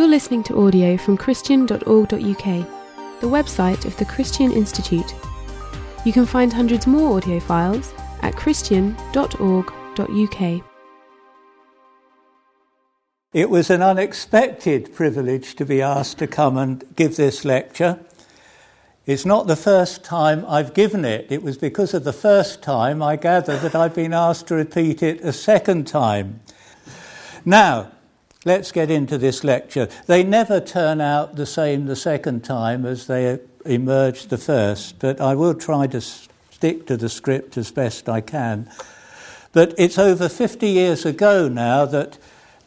You're listening to audio from Christian.org.uk, the website of the Christian Institute. You can find hundreds more audio files at Christian.org.uk. It was an unexpected privilege to be asked to come and give this lecture. It's not the first time I've given it. It was because of the first time I gather that I've been asked to repeat it a second time. Now, let's get into this lecture. They never turn out the same the second time as they emerged the first, but I will try to stick to the script as best I can. But it's over 50 years ago now that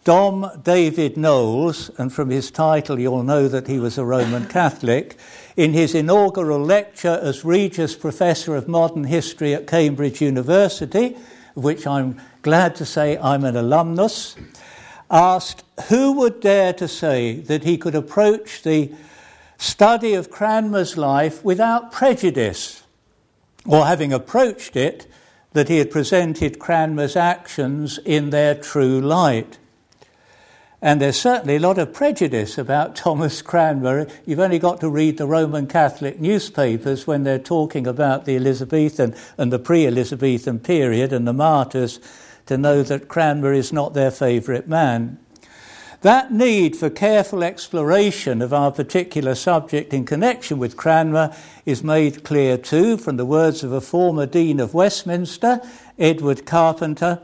Dom David Knowles, and from his title you'll know that he was a Roman Catholic, in his inaugural lecture as Regius Professor of Modern History at Cambridge University, of which I'm glad to say I'm an alumnus, asked who would dare to say that he could approach the study of Cranmer's life without prejudice, or having approached it, that he had presented Cranmer's actions in their true light. And there's certainly a lot of prejudice about Thomas Cranmer. You've only got to read the Roman Catholic newspapers when they're talking about the Elizabethan and the pre Elizabethan period and the martyrs to know that Cranmer is not their favourite man. That need for careful exploration of our particular subject in connection with Cranmer is made clear too from the words of a former Dean of Westminster, Edward Carpenter.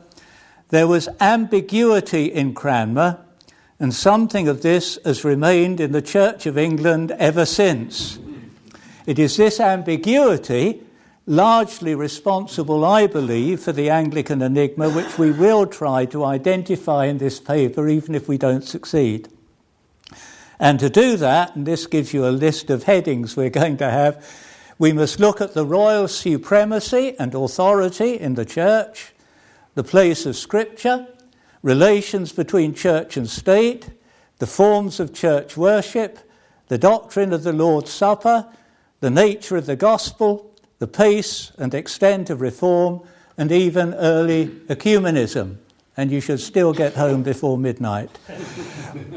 There was ambiguity in Cranmer and something of this has remained in the Church of England ever since. It is this ambiguity, largely responsible, I believe, for the Anglican enigma, which we will try to identify in this paper, even if we don't succeed. And to do that, and this gives you a list of headings we're going to have, we must look at the royal supremacy and authority in the church, the place of Scripture, relations between church and state, the forms of church worship, the doctrine of the Lord's Supper, the nature of the gospel, the pace and extent of reform, and even early ecumenism. And you should still get home before midnight.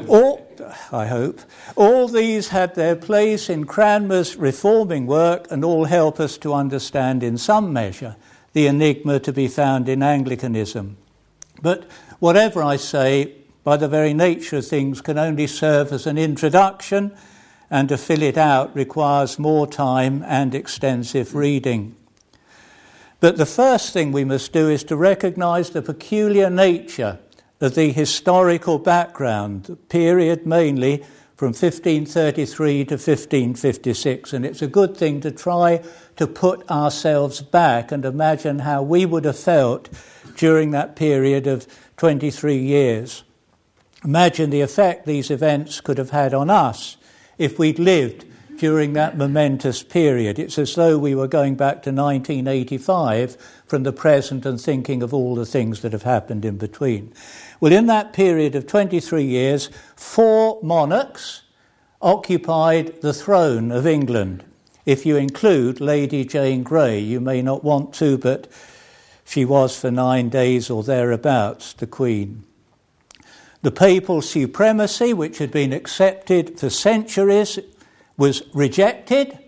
all, I hope. All these had their place in Cranmer's reforming work and all help us to understand in some measure the enigma to be found in Anglicanism. But whatever I say, by the very nature of things, can only serve as an introduction, and to fill it out requires more time and extensive reading. But the first thing we must do is to recognize the peculiar nature of the historical background, the period mainly from 1533 to 1556. And it's a good thing to try to put ourselves back and imagine how we would have felt during that period of 23 years. Imagine the effect these events could have had on us if we'd lived during that momentous period. It's as though we were going back to 1985 from the present and thinking of all the things that have happened in between. Well, in that period of 23 years, four monarchs occupied the throne of England. If you include Lady Jane Grey, you may not want to, but she was for nine days or thereabouts the Queen. The papal supremacy, which had been accepted for centuries, was rejected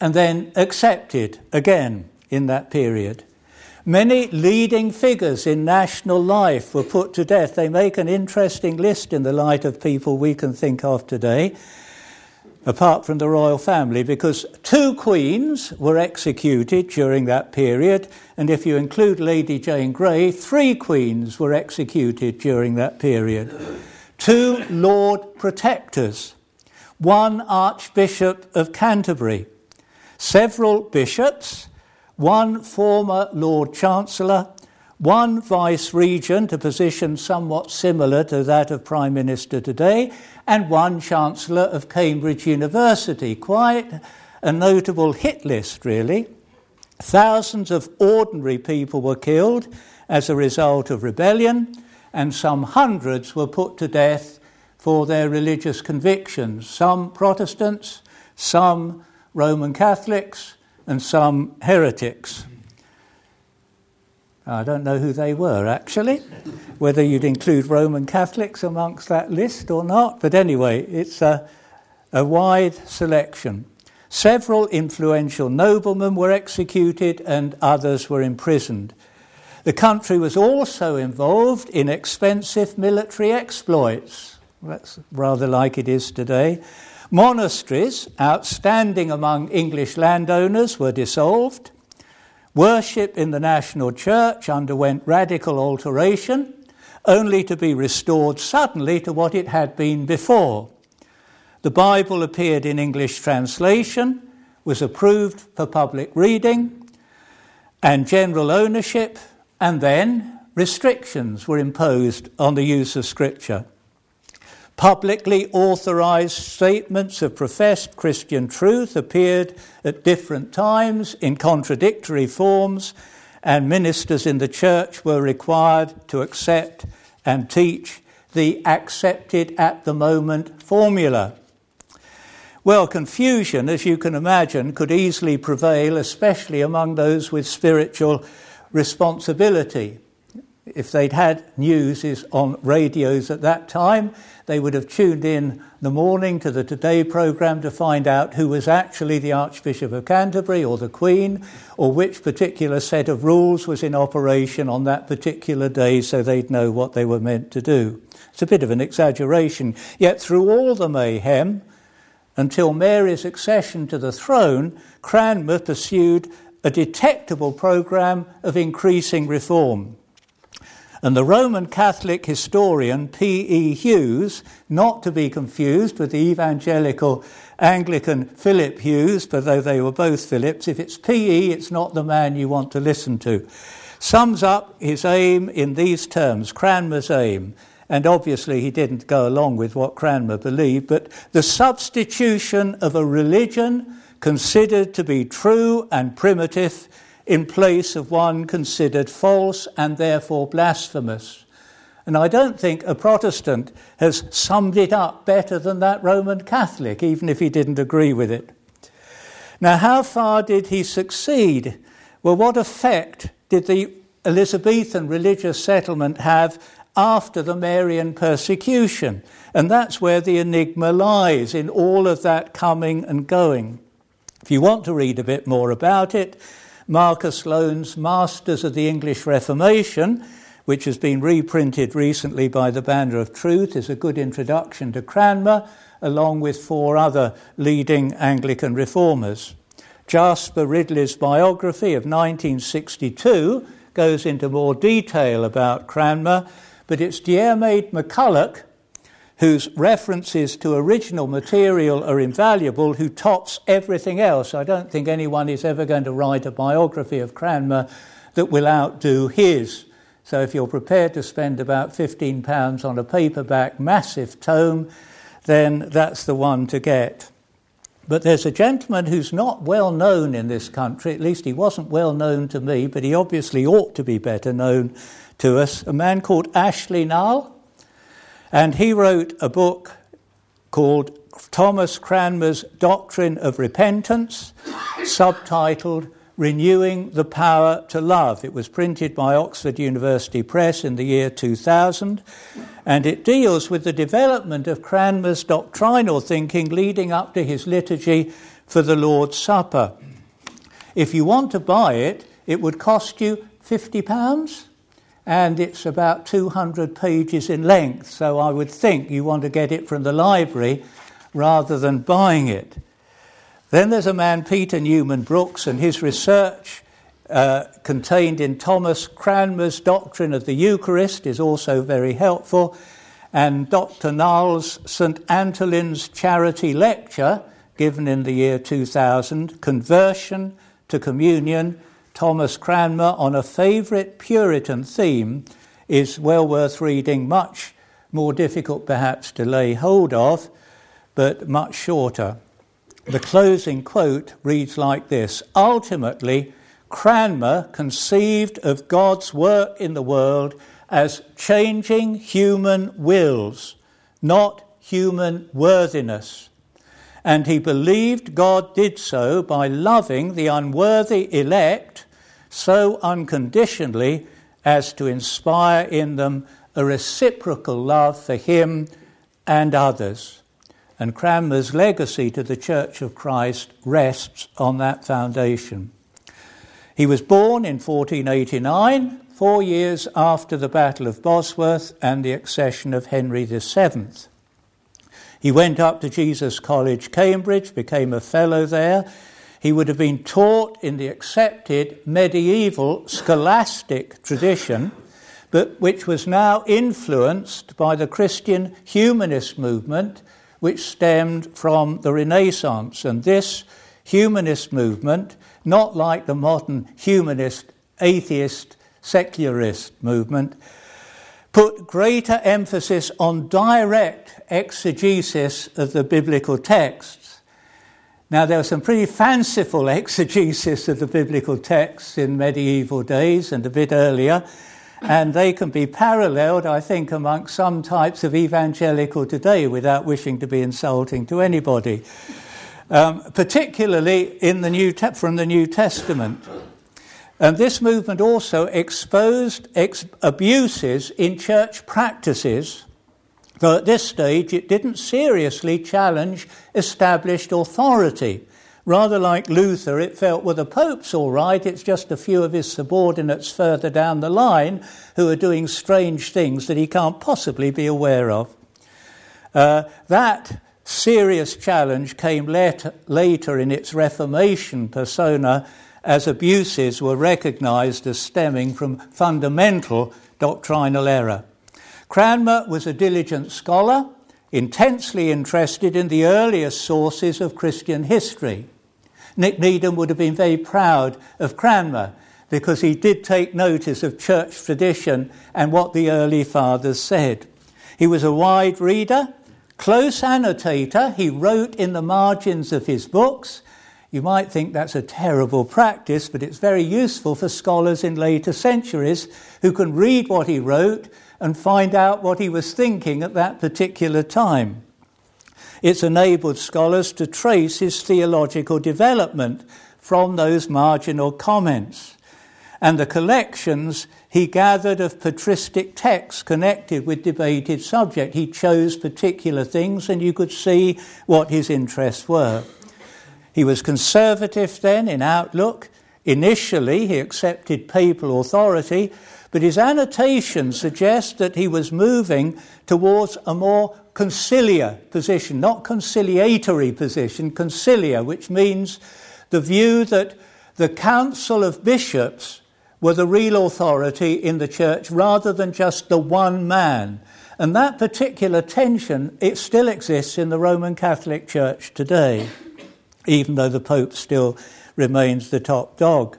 and then accepted again in that period. Many leading figures in national life were put to death. They make an interesting list in the light of people we can think of today apart from the royal family, because two queens were executed during that period, and if you include Lady Jane Grey, three queens were executed during that period. Two Lord Protectors, one Archbishop of Canterbury, several bishops, one former Lord Chancellor, one vice regent, a position somewhat similar to that of Prime Minister today, and one Chancellor of Cambridge University. Quite a notable hit list, really. Thousands of ordinary people were killed as a result of rebellion, and some hundreds were put to death for their religious convictions. Some Protestants, some Roman Catholics, and some heretics. I don't know who they were actually, whether you'd include Roman Catholics amongst that list or not, but anyway, it's a, a wide selection. Several influential noblemen were executed and others were imprisoned. The country was also involved in expensive military exploits. That's rather like it is today. Monasteries, outstanding among English landowners, were dissolved. Worship in the national church underwent radical alteration, only to be restored suddenly to what it had been before. The Bible appeared in English translation, was approved for public reading and general ownership, and then restrictions were imposed on the use of Scripture. Publicly authorized statements of professed Christian truth appeared at different times in contradictory forms, and ministers in the church were required to accept and teach the accepted at the moment formula. Well, confusion, as you can imagine, could easily prevail, especially among those with spiritual responsibility. If they'd had news on radios at that time, they would have tuned in the morning to the Today programme to find out who was actually the Archbishop of Canterbury or the Queen, or which particular set of rules was in operation on that particular day so they'd know what they were meant to do. It's a bit of an exaggeration. Yet, through all the mayhem, until Mary's accession to the throne, Cranmer pursued a detectable programme of increasing reform. And the Roman Catholic historian P.E. Hughes, not to be confused with the evangelical Anglican Philip Hughes, but though they were both Philips, if it's P.E., it's not the man you want to listen to, sums up his aim in these terms Cranmer's aim. And obviously, he didn't go along with what Cranmer believed, but the substitution of a religion considered to be true and primitive in place of one considered false and therefore blasphemous. And I don't think a Protestant has summed it up better than that Roman Catholic, even if he didn't agree with it. Now, how far did he succeed? Well, what effect did the Elizabethan religious settlement have after the Marian persecution? And that's where the enigma lies in all of that coming and going. If you want to read a bit more about it, Marcus Loane's Masters of the English Reformation, which has been reprinted recently by the Banner of Truth, is a good introduction to Cranmer, along with four other leading Anglican reformers. Jasper Ridley's biography of 1962 goes into more detail about Cranmer, but it's Diarmaid MacCulloch whose references to original material are invaluable, who tops everything else. I don't think anyone is ever going to write a biography of Cranmer that will outdo his. So if you're prepared to spend about £15 on a paperback massive tome, then that's the one to get. But there's a gentleman who's not well known in this country, at least he wasn't well known to me, but he obviously ought to be better known to us, a man called Ashley Null. And he wrote a book called Thomas Cranmer's Doctrine of Repentance, subtitled Renewing the Power to Love. It was printed by Oxford University Press in the year 2000, and it deals with the development of Cranmer's doctrinal thinking leading up to his liturgy for the Lord's Supper. If you want to buy it, it would cost you £50 and it's about 200 pages in length, so I would think you want to get it from the library rather than buying it. Then there's a man, Peter Newman Brooks, and his research uh, contained in Thomas Cranmer's Doctrine of the Eucharist is also very helpful, and Dr. Null's St. Antolin's Charity Lecture, given in the year 2000, Conversion to Communion, Thomas Cranmer on a favourite Puritan theme is well worth reading, much more difficult perhaps to lay hold of, but much shorter. The closing quote reads like this Ultimately, Cranmer conceived of God's work in the world as changing human wills, not human worthiness. And he believed God did so by loving the unworthy elect so unconditionally as to inspire in them a reciprocal love for him and others. And Cranmer's legacy to the Church of Christ rests on that foundation. He was born in 1489, four years after the Battle of Bosworth and the accession of Henry VII. He went up to Jesus College, Cambridge, became a fellow there. He would have been taught in the accepted medieval scholastic tradition, but which was now influenced by the Christian humanist movement which stemmed from the Renaissance. And this humanist movement, not like the modern humanist, atheist, secularist movement, put greater emphasis on direct exegesis of the biblical texts. Now, there was some pretty fanciful exegesis of the biblical texts in medieval days and a bit earlier, and they can be paralleled, I think, amongst some types of evangelical today without wishing to be insulting to anybody, um, particularly in the New Te- from the New Testament. And this movement also exposed ex- abuses in church practices, though at this stage it didn't seriously challenge established authority. Rather like Luther, it felt, well, the Pope's all right, it's just a few of his subordinates further down the line who are doing strange things that he can't possibly be aware of. Uh, that serious challenge came later, in its Reformation persona as abuses were recognized as stemming from fundamental doctrinal error. Cranmer was a diligent scholar, intensely interested in the earliest sources of Christian history. Nick Needham would have been very proud of Cranmer because he did take notice of church tradition and what the early fathers said. He was a wide reader, close annotator. He wrote in the margins of his books. You might think that's a terrible practice, but it's very useful for scholars in later centuries who can read what he wrote and find out what he was thinking at that particular time. It's enabled scholars to trace his theological development from those marginal comments. And the collections he gathered of patristic texts connected with debated subject. He chose particular things, and you could see what his interests were. He was conservative then in outlook. Initially, he accepted papal authority, but his annotations suggest that he was moving towards a more conciliar position, not conciliatory position, conciliar, which means the view that the council of bishops were the real authority in the church rather than just the one man. And that particular tension, it still exists in the Roman Catholic Church today, even though the Pope still remains the top dog.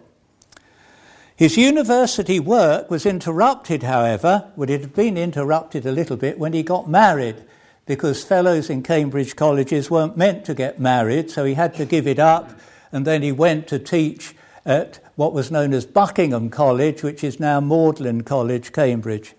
His university work was interrupted, however, would it have been interrupted a little bit when he got married because fellows in Cambridge colleges weren't meant to get married, so he had to give it up, and then he went to teach at what was known as Buckingham College, which is now Magdalene College, Cambridge.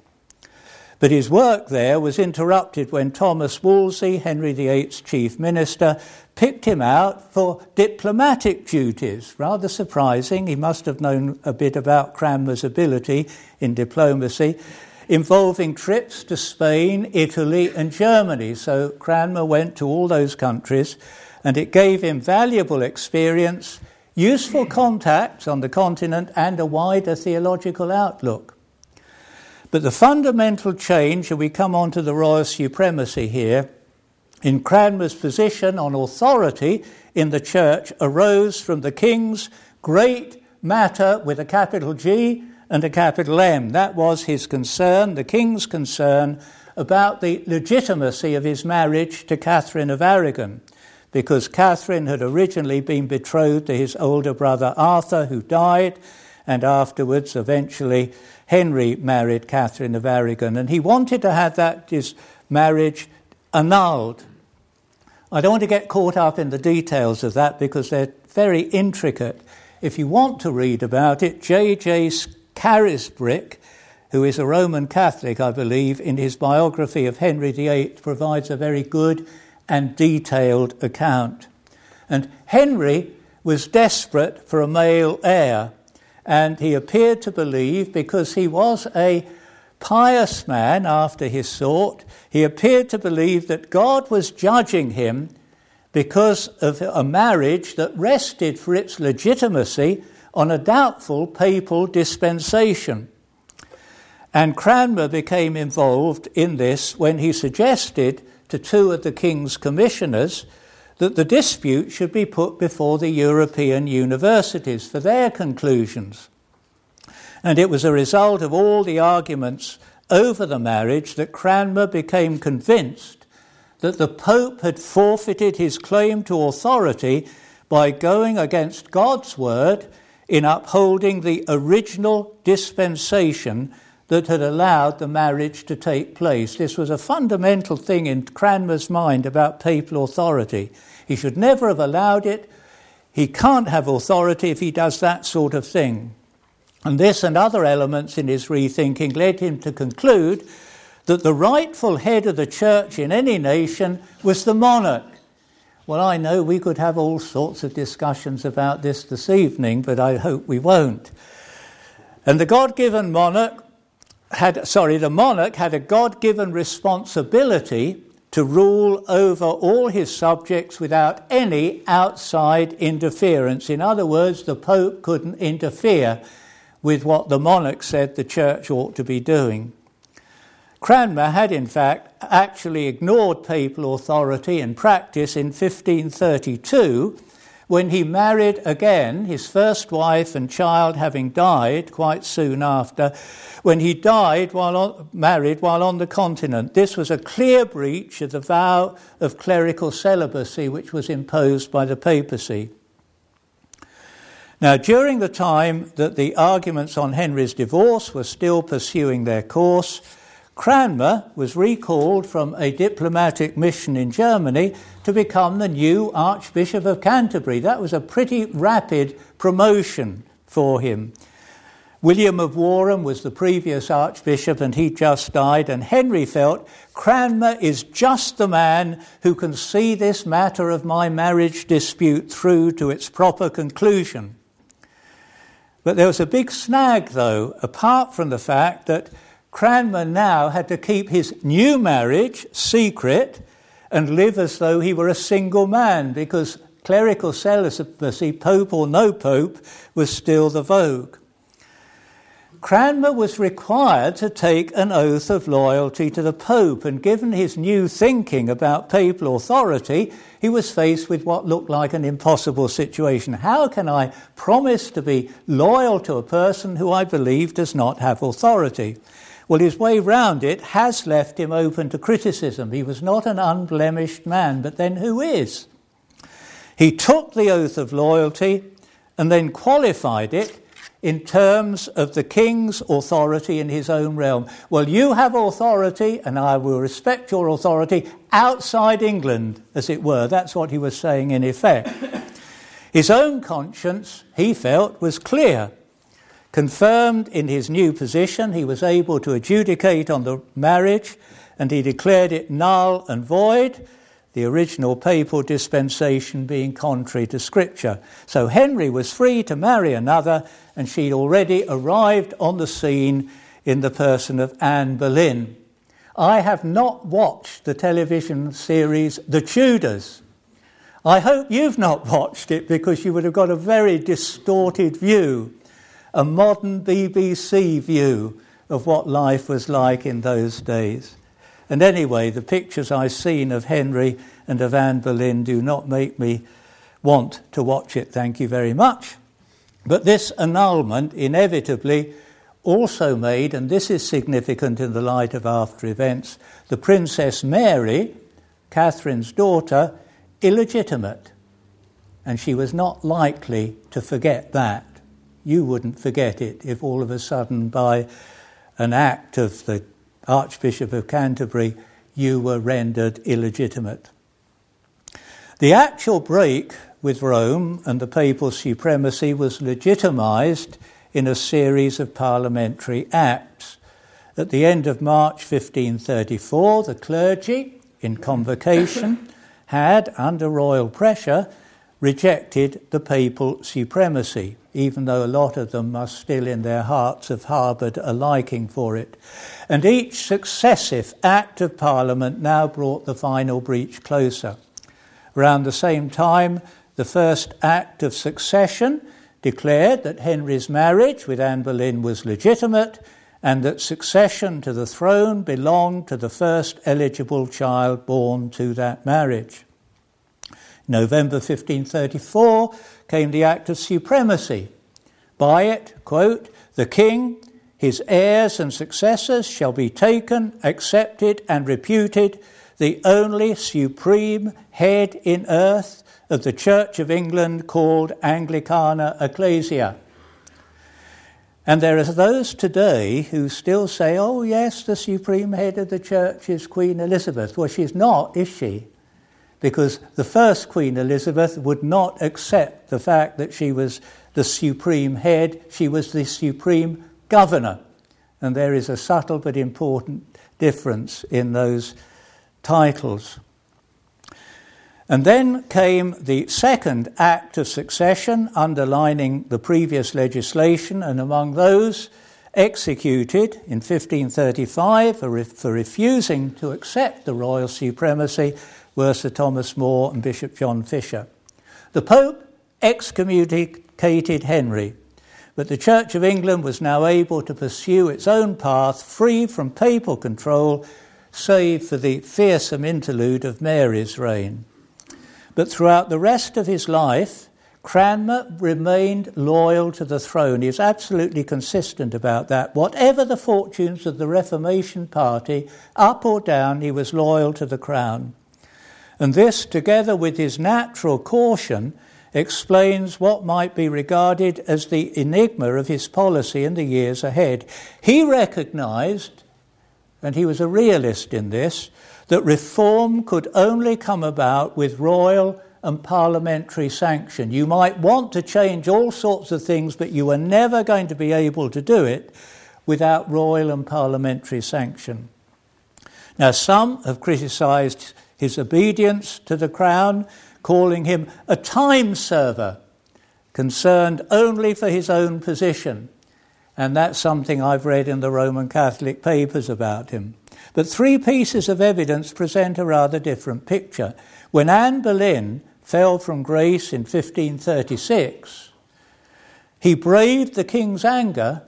But his work there was interrupted when Thomas Wolsey, Henry VIII's chief minister, picked him out for diplomatic duties. Rather surprising. He must have known a bit about Cranmer's ability in diplomacy involving trips to Spain, Italy, and Germany. So Cranmer went to all those countries, and it gave him valuable experience, useful contacts on the continent, and a wider theological outlook. But the fundamental change, and we come on to the royal supremacy here, in Cranmer's position on authority in the church arose from the king's great matter with a capital G and a capital M. That was his concern, the king's concern, about the legitimacy of his marriage to Catherine of Aragon, because Catherine had originally been betrothed to his older brother Arthur, who died, and afterwards, eventually, Henry married Catherine of Aragon, and he wanted to have that his marriage annulled. I don't want to get caught up in the details of that because they're very intricate. If you want to read about it, J.J. Scarisbrick, who is a Roman Catholic, I believe, in his biography of Henry VIII, provides a very good and detailed account. And Henry was desperate for a male heir, and he appeared to believe because he was a pious man after his sort, he appeared to believe that God was judging him because of a marriage that rested for its legitimacy on a doubtful papal dispensation. And Cranmer became involved in this when he suggested to two of the king's commissioners that the dispute should be put before the European universities for their conclusions. And it was a result of all the arguments over the marriage that Cranmer became convinced that the Pope had forfeited his claim to authority by going against God's word in upholding the original dispensation that had allowed the marriage to take place. This was a fundamental thing in Cranmer's mind about papal authority. He should never have allowed it. He can't have authority if he does that sort of thing. And this and other elements in his rethinking led him to conclude that the rightful head of the church in any nation was the monarch. Well, I know we could have all sorts of discussions about this this evening, but I hope we won't. And the God given monarch had, sorry, the monarch had a God given responsibility to rule over all his subjects without any outside interference. In other words, the Pope couldn't interfere with what the monarch said the church ought to be doing. Cranmer had, in fact, actually ignored papal authority in practice in 1532 when he married again, his first wife and child having died quite soon after, when he died while on, married while on the continent. This was a clear breach of the vow of clerical celibacy which was imposed by the papacy. Now, during the time that the arguments on Henry's divorce were still pursuing their course, Cranmer was recalled from a diplomatic mission in Germany to become the new Archbishop of Canterbury. That was a pretty rapid promotion for him. William of Warham was the previous Archbishop and he just died, and Henry felt Cranmer is just the man who can see this matter of my marriage dispute through to its proper conclusion. But there was a big snag, though, apart from the fact that Cranmer now had to keep his new marriage secret and live as though he were a single man because clerical celibacy, pope or no pope, was still the vogue. Cranmer was required to take an oath of loyalty to the Pope, and given his new thinking about papal authority, he was faced with what looked like an impossible situation. How can I promise to be loyal to a person who I believe does not have authority? Well, his way round it has left him open to criticism. He was not an unblemished man, but then who is? He took the oath of loyalty and then qualified it in terms of the king's authority in his own realm. Well, you have authority, and I will respect your authority outside England, as it were. That's what he was saying in effect. His own conscience, he felt, was clear. Confirmed in his new position, he was able to adjudicate on the marriage and he declared it null and void, the original papal dispensation being contrary to Scripture. So Henry was free to marry another, and she'd already arrived on the scene in the person of Anne Boleyn. I have not watched the television series The Tudors. I hope you've not watched it because you would have got a very distorted view a modern BBC view of what life was like in those days. And anyway, the pictures I've seen of Henry and of Anne Boleyn do not make me want to watch it, thank you very much. But this annulment inevitably also made, and this is significant in the light of after events, the Princess Mary, Catherine's daughter, illegitimate. And she was not likely to forget that you wouldn't forget it if all of a sudden, by an act of the Archbishop of Canterbury, you were rendered illegitimate. The actual break with Rome and the papal supremacy was legitimised in a series of parliamentary acts. At the end of March 1534, the clergy, in convocation, had, under royal pressure, rejected the papal supremacy, even though a lot of them must still in their hearts have harboured a liking for it. And each successive Act of Parliament now brought the final breach closer. Around the same time, the first Act of Succession declared that Henry's marriage with Anne Boleyn was legitimate and that succession to the throne belonged to the first eligible child born to that marriage. November 1534 came the Act of Supremacy. By it, quote, the king, his heirs and successors shall be taken, accepted, and reputed the only supreme head in earth of the Church of England called Anglicana Ecclesia. And there are those today who still say, oh, yes, the supreme head of the church is Queen Elizabeth. Well, she's not, is she? Because the first Queen Elizabeth would not accept the fact that she was the supreme head, she was the supreme governor. And there is a subtle but important difference in those titles. And then came the second act of succession, underlining the previous legislation, and among those executed in 1535 for, for refusing to accept the royal supremacy were Sir Thomas More and Bishop John Fisher. The Pope excommunicated Henry, but the Church of England was now able to pursue its own path free from papal control, save for the fearsome interlude of Mary's reign. But throughout the rest of his life, Cranmer remained loyal to the throne. He was absolutely consistent about that. Whatever the fortunes of the Reformation party, up or down, he was loyal to the crown. And this, together with his natural caution, explains what might be regarded as the enigma of his policy in the years ahead. He recognized, and he was a realist in this, that reform could only come about with royal and parliamentary sanction. You might want to change all sorts of things, but you are never going to be able to do it without royal and parliamentary sanction. Now, some have criticised his obedience to the crown, calling him a time server, concerned only for his own position. And that's something I've read in the Roman Catholic papers about him. But three pieces of evidence present a rather different picture. When Anne Boleyn fell from grace in 1536, he braved the king's anger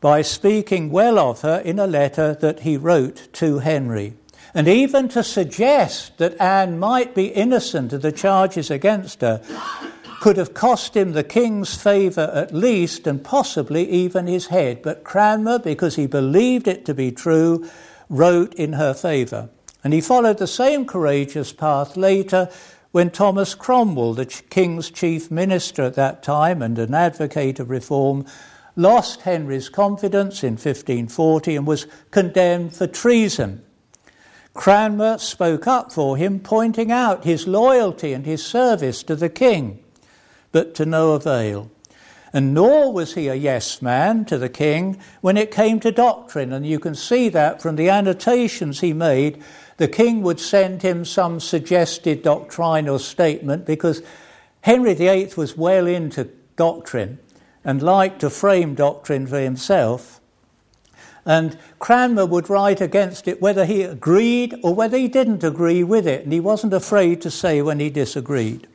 by speaking well of her in a letter that he wrote to Henry. And even to suggest that Anne might be innocent of the charges against her could have cost him the king's favour at least, and possibly even his head. But Cranmer, because he believed it to be true, wrote in her favour. And he followed the same courageous path later when Thomas Cromwell, the king's chief minister at that time and an advocate of reform, lost Henry's confidence in 1540 and was condemned for treason. Cranmer spoke up for him, pointing out his loyalty and his service to the king, but to no avail. And nor was he a yes man to the king when it came to doctrine. And you can see that from the annotations he made. The king would send him some suggested doctrinal statement because Henry VIII was well into doctrine and liked to frame doctrine for himself. And Cranmer would write against it whether he agreed or whether he didn't agree with it, and he wasn't afraid to say when he disagreed.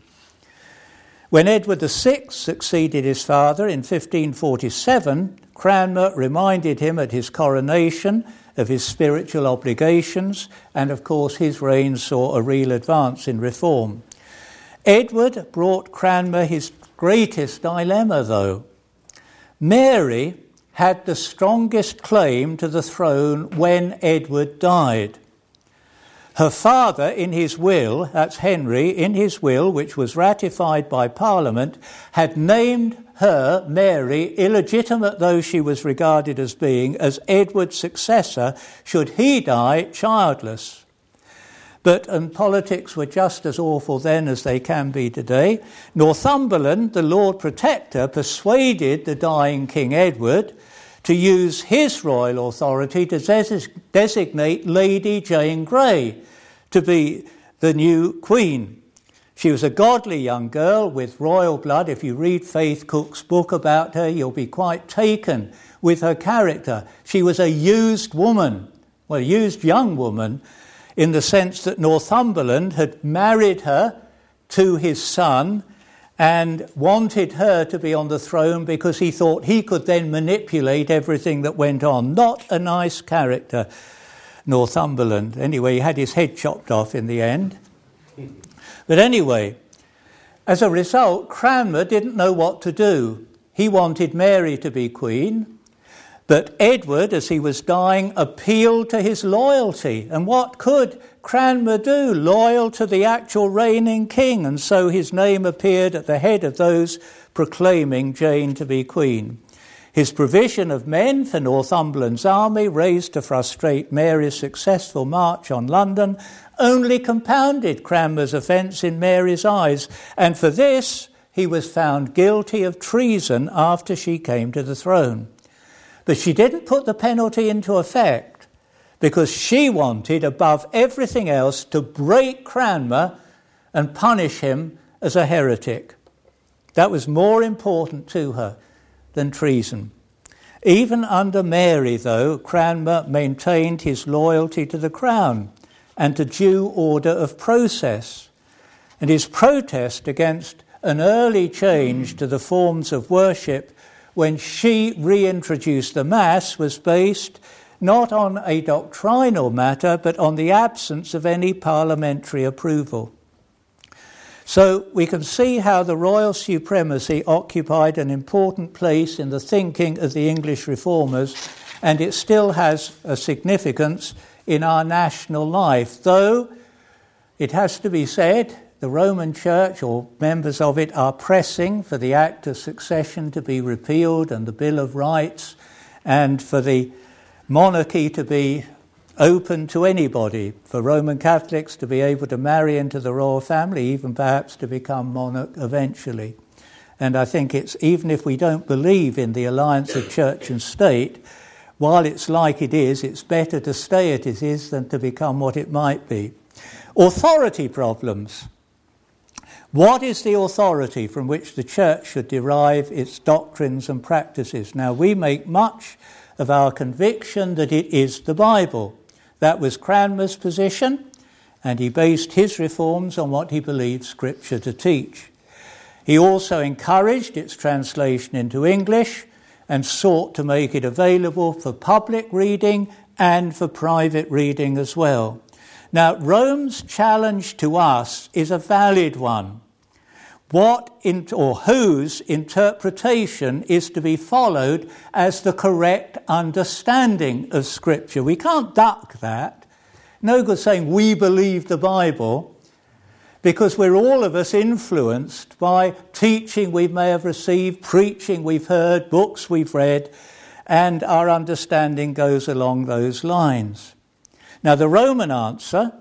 When Edward VI succeeded his father in 1547, Cranmer reminded him at his coronation of his spiritual obligations, and of course, his reign saw a real advance in reform. Edward brought Cranmer his greatest dilemma, though. Mary had the strongest claim to the throne when Edward died. Her father, in his will, that's Henry, in his will, which was ratified by Parliament, had named her, Mary, illegitimate though she was regarded as being, as Edward's successor should he die childless. But, and politics were just as awful then as they can be today, Northumberland, the Lord Protector, persuaded the dying King Edward to use his royal authority to designate Lady Jane Grey to be the new queen. She was a godly young girl with royal blood. If you read Faith Cook's book about her, you'll be quite taken with her character. She was a used woman, well, used young woman, in the sense that Northumberland had married her to his son and wanted her to be on the throne because he thought he could then manipulate everything that went on. Not a nice character, Northumberland. Anyway, he had his head chopped off in the end. But anyway, as a result, Cranmer didn't know what to do. He wanted Mary to be queen, but Edward, as he was dying, appealed to his loyalty. And what could Cranmer do? Loyal to the actual reigning king. And so his name appeared at the head of those proclaiming Jane to be queen. His provision of men for Northumberland's army, raised to frustrate Mary's successful march on London, only compounded Cranmer's offence in Mary's eyes. And for this, he was found guilty of treason after she came to the throne. But she didn't put the penalty into effect because she wanted, above everything else, to break Cranmer and punish him as a heretic. That was more important to her than treason. Even under Mary, though, Cranmer maintained his loyalty to the crown and to due order of process. And his protest against an early change to the forms of worship when she reintroduced the Mass was based not on a doctrinal matter, but on the absence of any parliamentary approval. So we can see how the royal supremacy occupied an important place in the thinking of the English reformers, and it still has a significance in our national life, though it has to be said the Roman Church or members of it are pressing for the Act of Succession to be repealed and the Bill of Rights and for the monarchy to be open to anybody, for Roman Catholics to be able to marry into the royal family, even perhaps to become monarch eventually. And I think it's, even if we don't believe in the alliance of church and state, while it's like it is, it's better to stay as it is than to become what it might be. Authority problems. What is the authority from which the church should derive its doctrines and practices? Now, we make much of our conviction that it is the Bible. That was Cranmer's position, and he based his reforms on what he believed Scripture to teach. He also encouraged its translation into English and sought to make it available for public reading and for private reading as well. Now, Rome's challenge to us is a valid one. What in, or whose interpretation is to be followed as the correct understanding of Scripture? We can't duck that. No good saying we believe the Bible because we're all of us influenced by teaching we may have received, preaching we've heard, books we've read, and our understanding goes along those lines. Now, the Roman answer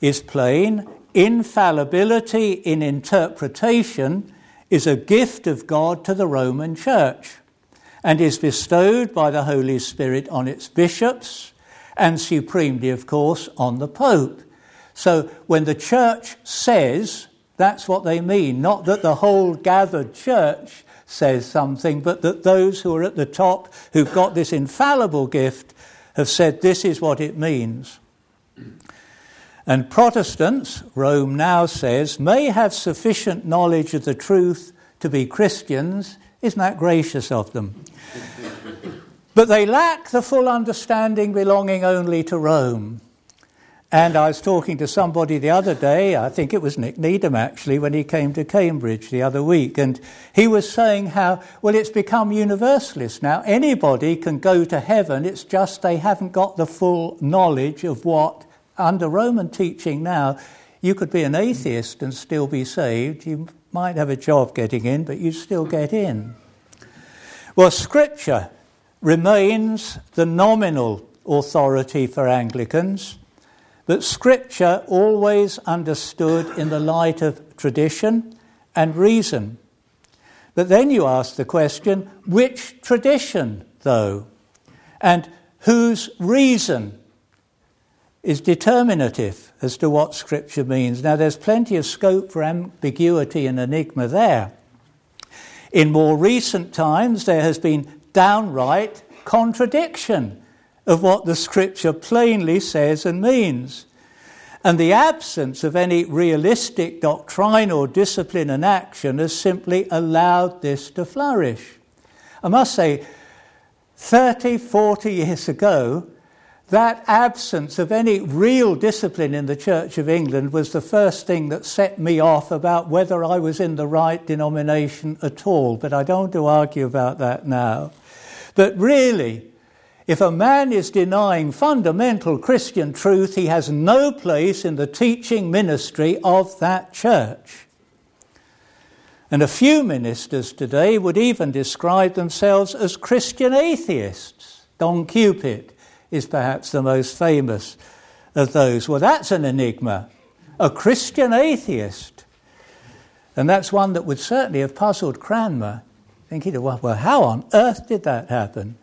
is plain infallibility in interpretation is a gift of God to the Roman Church and is bestowed by the Holy Spirit on its bishops and supremely, of course, on the Pope. So when the church says, that's what they mean, not that the whole gathered church says something, but that those who are at the top, who've got this infallible gift, have said this is what it means. And Protestants, Rome now says, may have sufficient knowledge of the truth to be Christians. Isn't that gracious of them? but they lack the full understanding belonging only to Rome. And I was talking to somebody the other day, I think it was Nick Needham actually, when he came to Cambridge the other week, and he was saying how, well, it's become universalist now. Anybody can go to heaven, it's just they haven't got the full knowledge of what, under Roman teaching now, you could be an atheist and still be saved. You might have a job getting in, but you still get in. Well, Scripture remains the nominal authority for Anglicans but Scripture always understood in the light of tradition and reason. But then you ask the question which tradition, though? And whose reason? is determinative as to what Scripture means. Now, there's plenty of scope for ambiguity and enigma there. In more recent times, there has been downright contradiction of what the Scripture plainly says and means. And the absence of any realistic doctrine or discipline and action has simply allowed this to flourish. I must say, 30, 40 years ago, that absence of any real discipline in the Church of England was the first thing that set me off about whether I was in the right denomination at all. But I don't want to argue about that now. But really, if a man is denying fundamental Christian truth, he has no place in the teaching ministry of that church. And a few ministers today would even describe themselves as Christian atheists. Don Cupitt is perhaps the most famous of those. Well, that's an enigma. A Christian atheist. And that's one that would certainly have puzzled Cranmer, thinking, well, how on earth did that happen?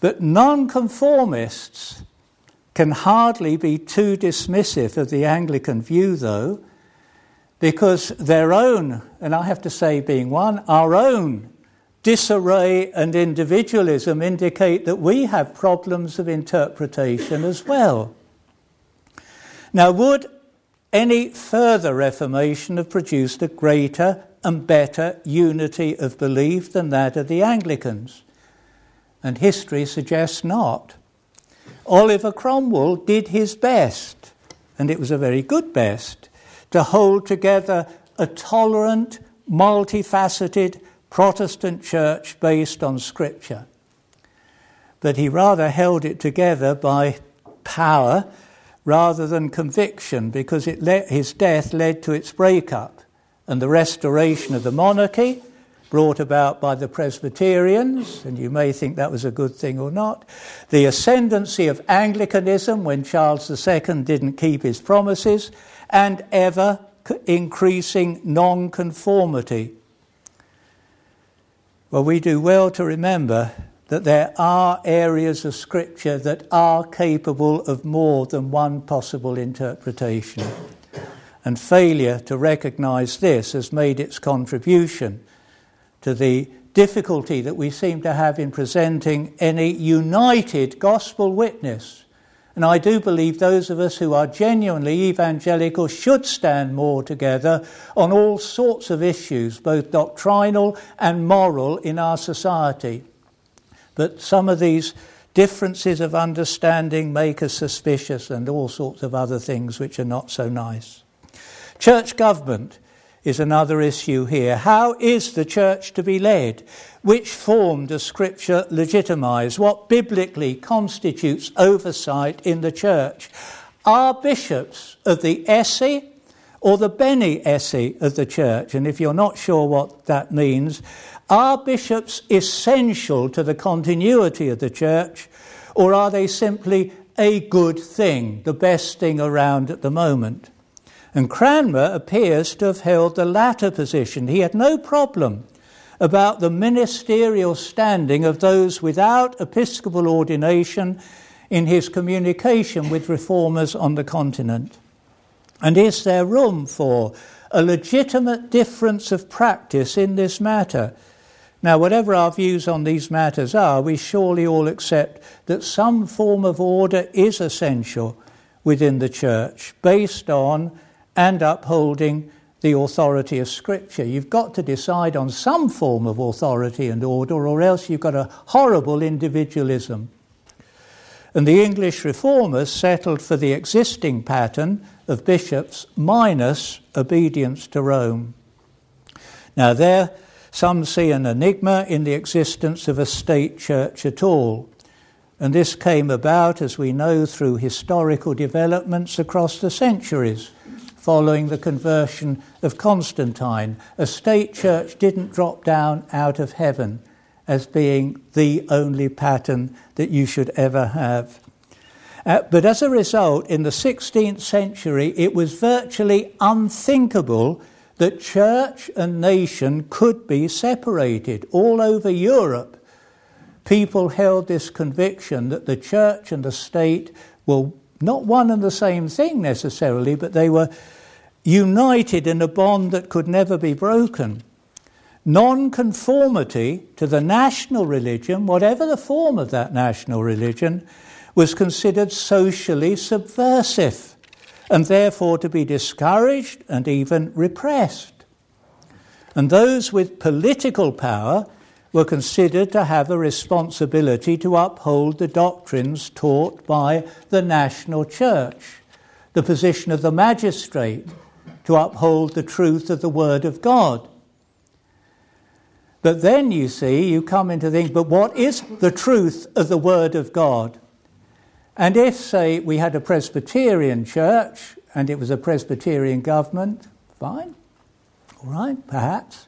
But nonconformists can hardly be too dismissive of the Anglican view, though, because their own, and I have to say, being one, our own disarray and individualism indicate that we have problems of interpretation as well. Now, would any further reformation have produced a greater and better unity of belief than that of the Anglicans? And history suggests not. Oliver Cromwell did his best, and it was a very good best, to hold together a tolerant, multifaceted Protestant church based on Scripture. But he rather held it together by power rather than conviction because le- his death led to its breakup and the restoration of the monarchy brought about by the Presbyterians, and you may think that was a good thing or not, the ascendancy of Anglicanism when Charles II didn't keep his promises, and ever increasing nonconformity. Well, we do well to remember that there are areas of Scripture that are capable of more than one possible interpretation. And failure to recognize this has made its contribution to the difficulty that we seem to have in presenting any united gospel witness. And I do believe those of us who are genuinely evangelical should stand more together on all sorts of issues, both doctrinal and moral, in our society. But some of these differences of understanding make us suspicious and all sorts of other things which are not so nice. Church government is another issue here. How is the church to be led? Which form does Scripture legitimize? What biblically constitutes oversight in the church? Are bishops of the esse or the bene esse of the church? And if you're not sure what that means, are bishops essential to the continuity of the church, or are they simply a good thing, the best thing around at the moment? And Cranmer appears to have held the latter position. He had no problem about the ministerial standing of those without episcopal ordination in his communication with reformers on the continent. And is there room for a legitimate difference of practice in this matter? Now, whatever our views on these matters are, we surely all accept that some form of order is essential within the church based on and upholding the authority of Scripture. You've got to decide on some form of authority and order, or else you've got a horrible individualism. And the English reformers settled for the existing pattern of bishops minus obedience to Rome. Now, there, some see an enigma in the existence of a state church at all. And this came about, as we know, through historical developments across the centuries following the conversion of Constantine. A state church didn't drop down out of heaven as being the only pattern that you should ever have. Uh, but as a result, in the 16th century, it was virtually unthinkable that church and nation could be separated. All over Europe, people held this conviction that the church and the state were not one and the same thing necessarily, but they were united in a bond that could never be broken. Non-conformity to the national religion, whatever the form of that national religion, was considered socially subversive and therefore to be discouraged and even repressed. And those with political power were considered to have a responsibility to uphold the doctrines taught by the national church, the position of the magistrate to uphold the truth of the Word of God. But then you see, you come into things, but what is the truth of the Word of God? And if, say, we had a Presbyterian church and it was a Presbyterian government, fine, all right, perhaps.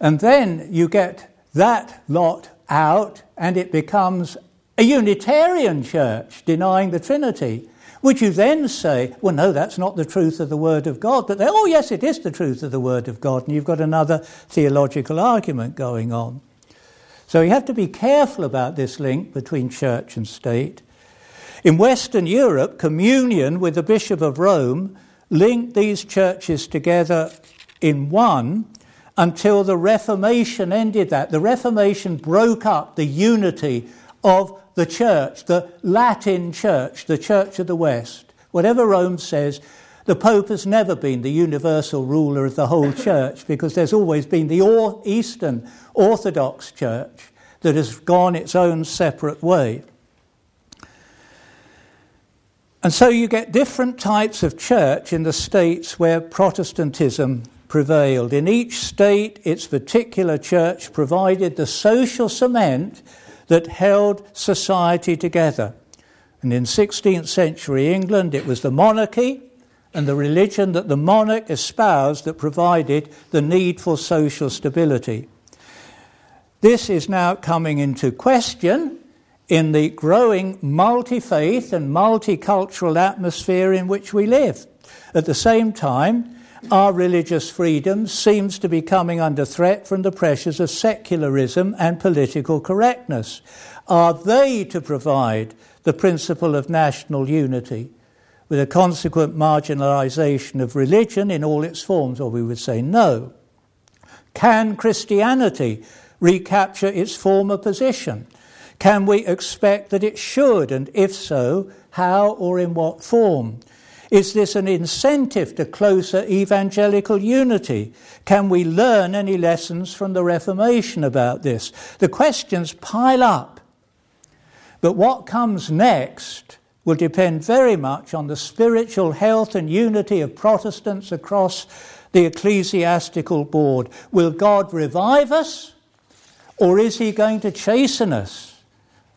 And then you get that lot out and it becomes a Unitarian church denying the Trinity. Would you then say, well, no, that's not the truth of the Word of God? But oh, yes, it is the truth of the Word of God. And you've got another theological argument going on. So you have to be careful about this link between church and state. In Western Europe, communion with the Bishop of Rome linked these churches together in one until the Reformation ended that. The Reformation broke up the unity of the church, the Latin church, the church of the West. Whatever Rome says, the Pope has never been the universal ruler of the whole church because there's always been the Eastern Orthodox Church that has gone its own separate way. And so you get different types of church in the states where Protestantism prevailed. In each state, its particular church provided the social cement that held society together. And in 16th century England, it was the monarchy and the religion that the monarch espoused that provided the need for social stability. This is now coming into question in the growing multi faith and multicultural atmosphere in which we live. At the same time, our religious freedom seems to be coming under threat from the pressures of secularism and political correctness. Are they to provide the principle of national unity with a consequent marginalisation of religion in all its forms? Or we would say no. Can Christianity recapture its former position? Can we expect that it should? And if so, how or in what form? Is this an incentive to closer evangelical unity? Can we learn any lessons from the Reformation about this? The questions pile up. But what comes next will depend very much on the spiritual health and unity of Protestants across the ecclesiastical board. Will God revive us, or is He going to chasten us?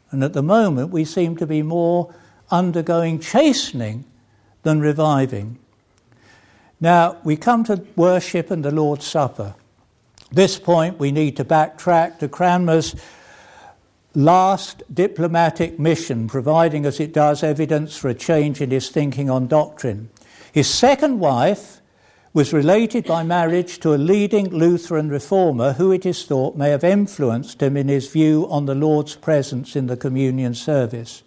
And at the moment, we seem to be more undergoing chastening than reviving. Now, we come to worship and the Lord's Supper. This point, we need to backtrack to Cranmer's last diplomatic mission, providing as it does evidence for a change in his thinking on doctrine. His second wife was related by marriage to a leading Lutheran reformer who it is thought may have influenced him in his view on the Lord's presence in the communion service.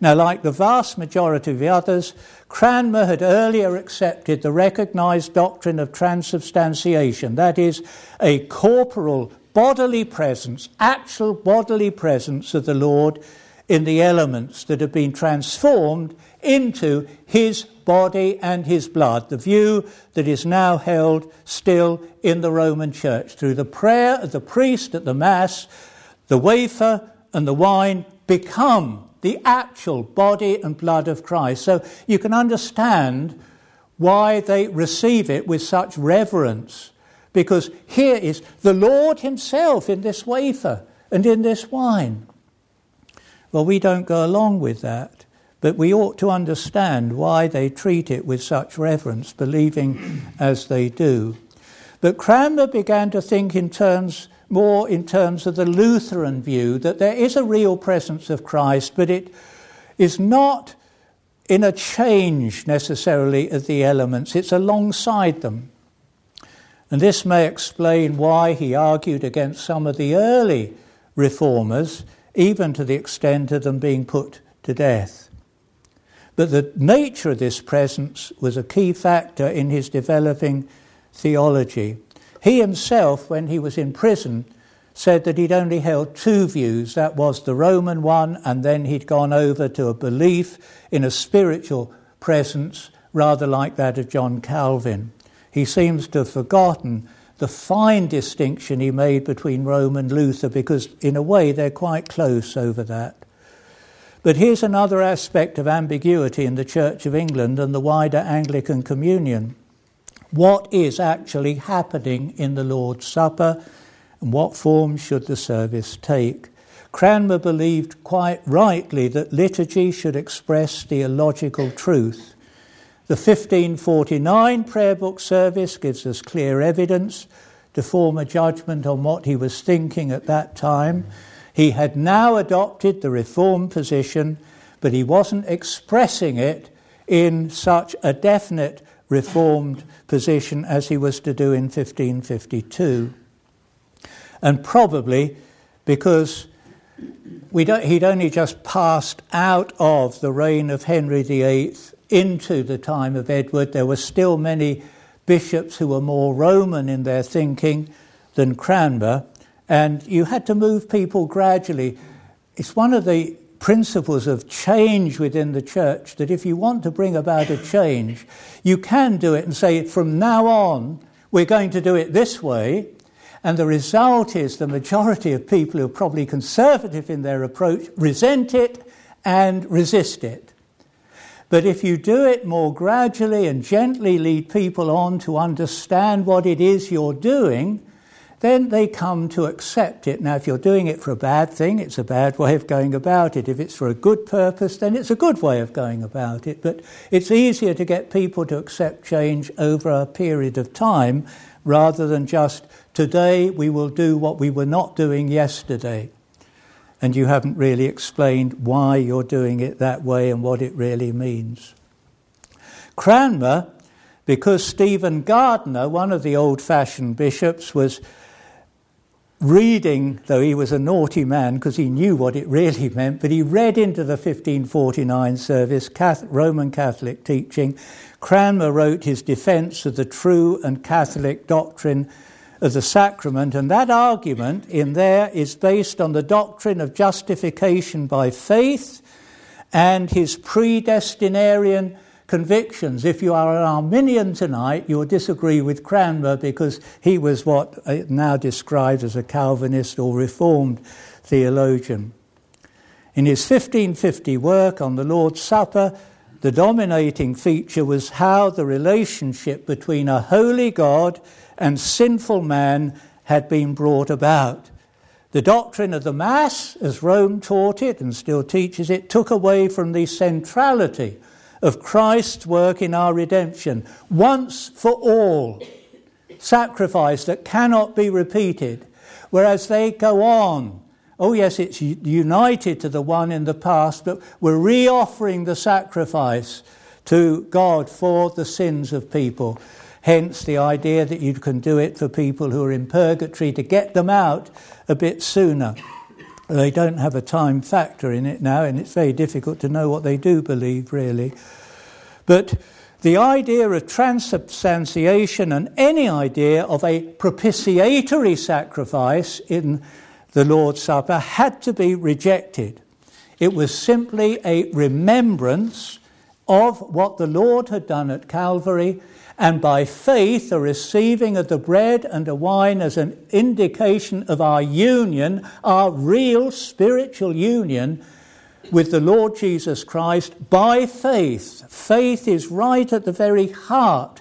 Now, like the vast majority of the others, Cranmer had earlier accepted the recognized doctrine of transubstantiation, that is, a corporal bodily presence, actual bodily presence of the Lord in the elements that have been transformed into his body and his blood, the view that is now held still in the Roman Church. Through the prayer of the priest at the Mass, the wafer and the wine become the actual body and blood of Christ. So you can understand why they receive it with such reverence, because here is the Lord Himself in this wafer and in this wine. Well, we don't go along with that. But we ought to understand why they treat it with such reverence, believing as they do. But Cranmer began to think in terms more in terms of the Lutheran view that there is a real presence of Christ, but it is not in a change necessarily of the elements, it's alongside them. And this may explain why he argued against some of the early reformers, even to the extent of them being put to death. But the nature of this presence was a key factor in his developing theology. He himself, when he was in prison, said that he'd only held two views that was the Roman one, and then he'd gone over to a belief in a spiritual presence rather like that of John Calvin. He seems to have forgotten the fine distinction he made between Rome and Luther because, in a way, they're quite close over that. But here's another aspect of ambiguity in the Church of England and the wider Anglican communion. What is actually happening in the Lord's Supper and what form should the service take? Cranmer believed quite rightly that liturgy should express theological truth. The 1549 prayer book service gives us clear evidence to form a judgment on what he was thinking at that time. He had now adopted the reform position, but he wasn't expressing it in such a definite reformed position as he was to do in 1552. And probably because he'd only just passed out of the reign of Henry VIII into the time of Edward, there were still many bishops who were more Roman in their thinking than Cranmer, and you had to move people gradually. It's one of the principles of change within the church that if you want to bring about a change, you can do it and say, from now on, we're going to do it this way. And the result is the majority of people who are probably conservative in their approach resent it and resist it. But if you do it more gradually and gently lead people on to understand what it is you're doing, then they come to accept it. Now, if you're doing it for a bad thing, it's a bad way of going about it. If it's for a good purpose, then it's a good way of going about it. But it's easier to get people to accept change over a period of time rather than just today we will do what we were not doing yesterday and you haven't really explained why you're doing it that way and what it really means. Cranmer, because Stephen Gardiner, one of the old fashioned bishops, was reading, though he was a naughty man because he knew what it really meant, but he read into the 1549 service Roman Catholic teaching. Cranmer wrote his defence of the true and Catholic doctrine of the sacrament, and that argument in there is based on the doctrine of justification by faith and his predestinarian convictions. If you are an Arminian tonight, you'll disagree with Cranmer because he was what uh, now described as a Calvinist or Reformed theologian. In his 1550 work on the Lord's Supper, the dominating feature was how the relationship between a holy God and sinful man had been brought about. The doctrine of the Mass, as Rome taught it and still teaches it, took away from the centrality of Christ's work in our redemption, once for all, sacrifice that cannot be repeated. Whereas they go on, oh yes, it's united to the one in the past, but we're re-offering the sacrifice to God for the sins of people. Hence, the idea that you can do it for people who are in purgatory to get them out a bit sooner. They don't have a time factor in it now, and it's very difficult to know what they do believe, really. But the idea of transubstantiation and any idea of a propitiatory sacrifice in the Lord's Supper had to be rejected. It was simply a remembrance of what the Lord had done at Calvary and by faith a receiving of the bread and the wine as an indication of our union, our real spiritual union with the Lord Jesus Christ by faith. Faith is right at the very heart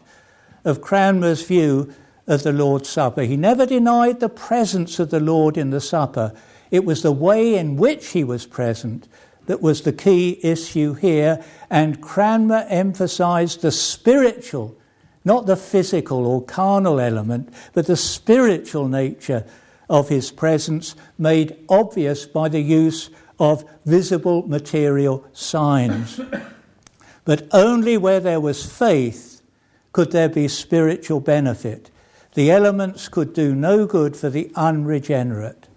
of Cranmer's view of the Lord's Supper. He never denied the presence of the Lord in the supper. It was the way in which he was present that was the key issue here, and Cranmer emphasized the spiritual not the physical or carnal element, but the spiritual nature of his presence, made obvious by the use of visible material signs. but only where there was faith could there be spiritual benefit. The elements could do no good for the unregenerate.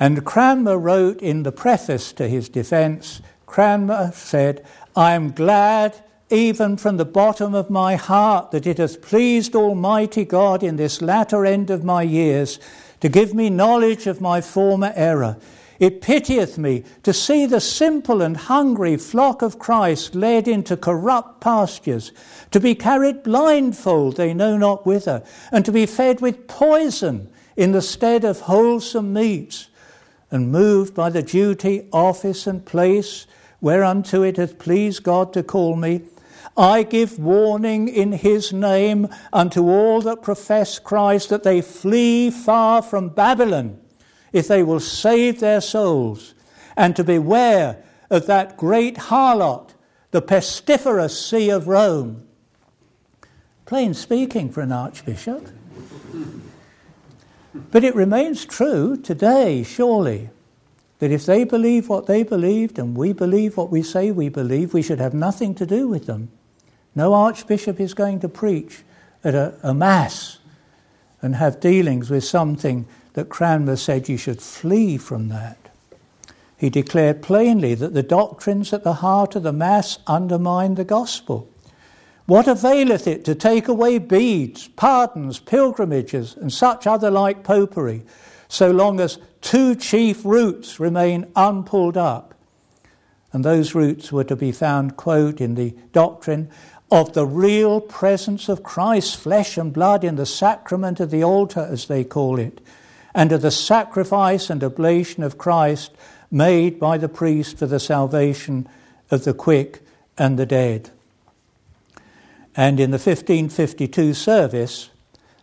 And Cranmer wrote in the preface to his defence Cranmer said, I am glad even from the bottom of my heart that it has pleased Almighty God in this latter end of my years to give me knowledge of my former error. It pitieth me to see the simple and hungry flock of Christ led into corrupt pastures, to be carried blindfold they know not whither, and to be fed with poison in the stead of wholesome meats, and moved by the duty, office, and place whereunto it hath pleased God to call me, I give warning in his name unto all that profess Christ that they flee far from Babylon if they will save their souls, and to beware of that great harlot, the pestiferous see of Rome. Plain speaking for an archbishop. But it remains true today, surely, that if they believe what they believed and we believe what we say we believe, we should have nothing to do with them. No archbishop is going to preach at a, a mass and have dealings with something that Cranmer said you should flee from that. He declared plainly that the doctrines at the heart of the Mass undermine the gospel. What availeth it to take away beads, pardons, pilgrimages, and such other like popery, so long as two chief roots remain unpulled up? And those roots were to be found, quote, in the doctrine of the real presence of Christ's flesh and blood in the sacrament of the altar, as they call it, and of the sacrifice and oblation of Christ made by the priest for the salvation of the quick and the dead. And in the 1552 service,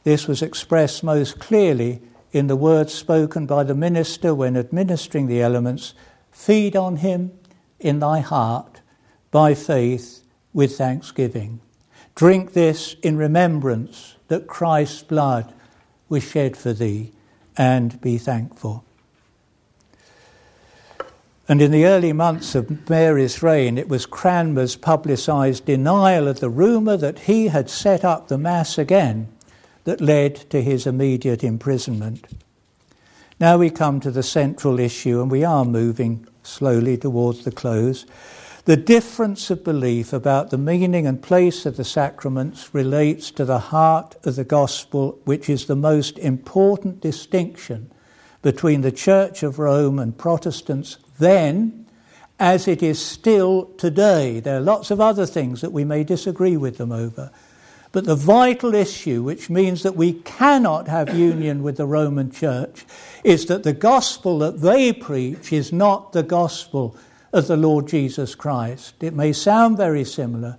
this was expressed most clearly in the words spoken by the minister when administering the elements Feed on him in thy heart by faith with thanksgiving. Drink this in remembrance that Christ's blood was shed for thee and be thankful. And in the early months of Mary's reign, it was Cranmer's publicised denial of the rumour that he had set up the Mass again that led to his immediate imprisonment. Now we come to the central issue, and we are moving slowly towards the close. The difference of belief about the meaning and place of the sacraments relates to the heart of the gospel, which is the most important distinction between the Church of Rome and Protestants then as it is still today. There are lots of other things that we may disagree with them over. But the vital issue, which means that we cannot have union with the Roman Church, is that the gospel that they preach is not the gospel of the Lord Jesus Christ. It may sound very similar,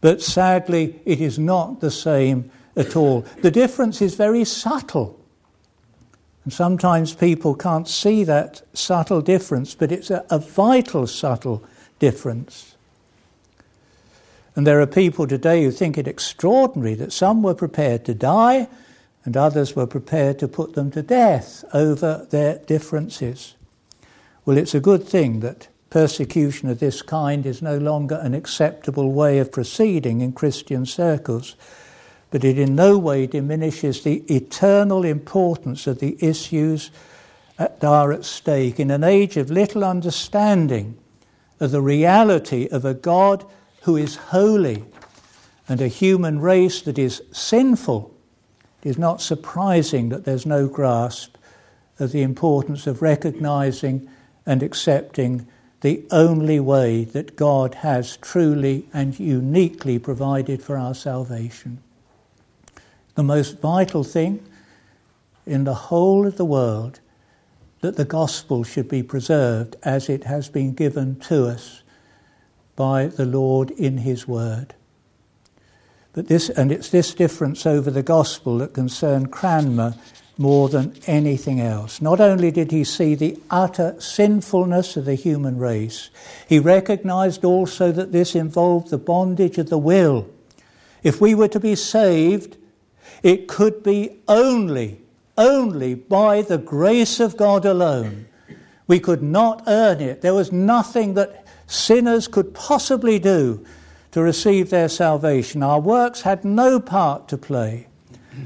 but sadly, it is not the same at all. The difference is very subtle. And sometimes people can't see that subtle difference, but it's a, a vital, subtle difference. And there are people today who think it extraordinary that some were prepared to die and others were prepared to put them to death over their differences. Well, it's a good thing that persecution of this kind is no longer an acceptable way of proceeding in Christian circles, but it in no way diminishes the eternal importance of the issues that are at stake in an age of little understanding of the reality of a God who is holy and a human race that is sinful. It is not surprising that there's no grasp of the importance of recognizing and accepting the only way that God has truly and uniquely provided for our salvation. The most vital thing in the whole of the world that the gospel should be preserved as it has been given to us by the Lord in his word. But this and it's this difference over the gospel that concerned Cranmer more than anything else. Not only did he see the utter sinfulness of the human race, he recognized also that this involved the bondage of the will. If we were to be saved, it could be only, only by the grace of God alone. We could not earn it. There was nothing that sinners could possibly do to receive their salvation. Our works had no part to play.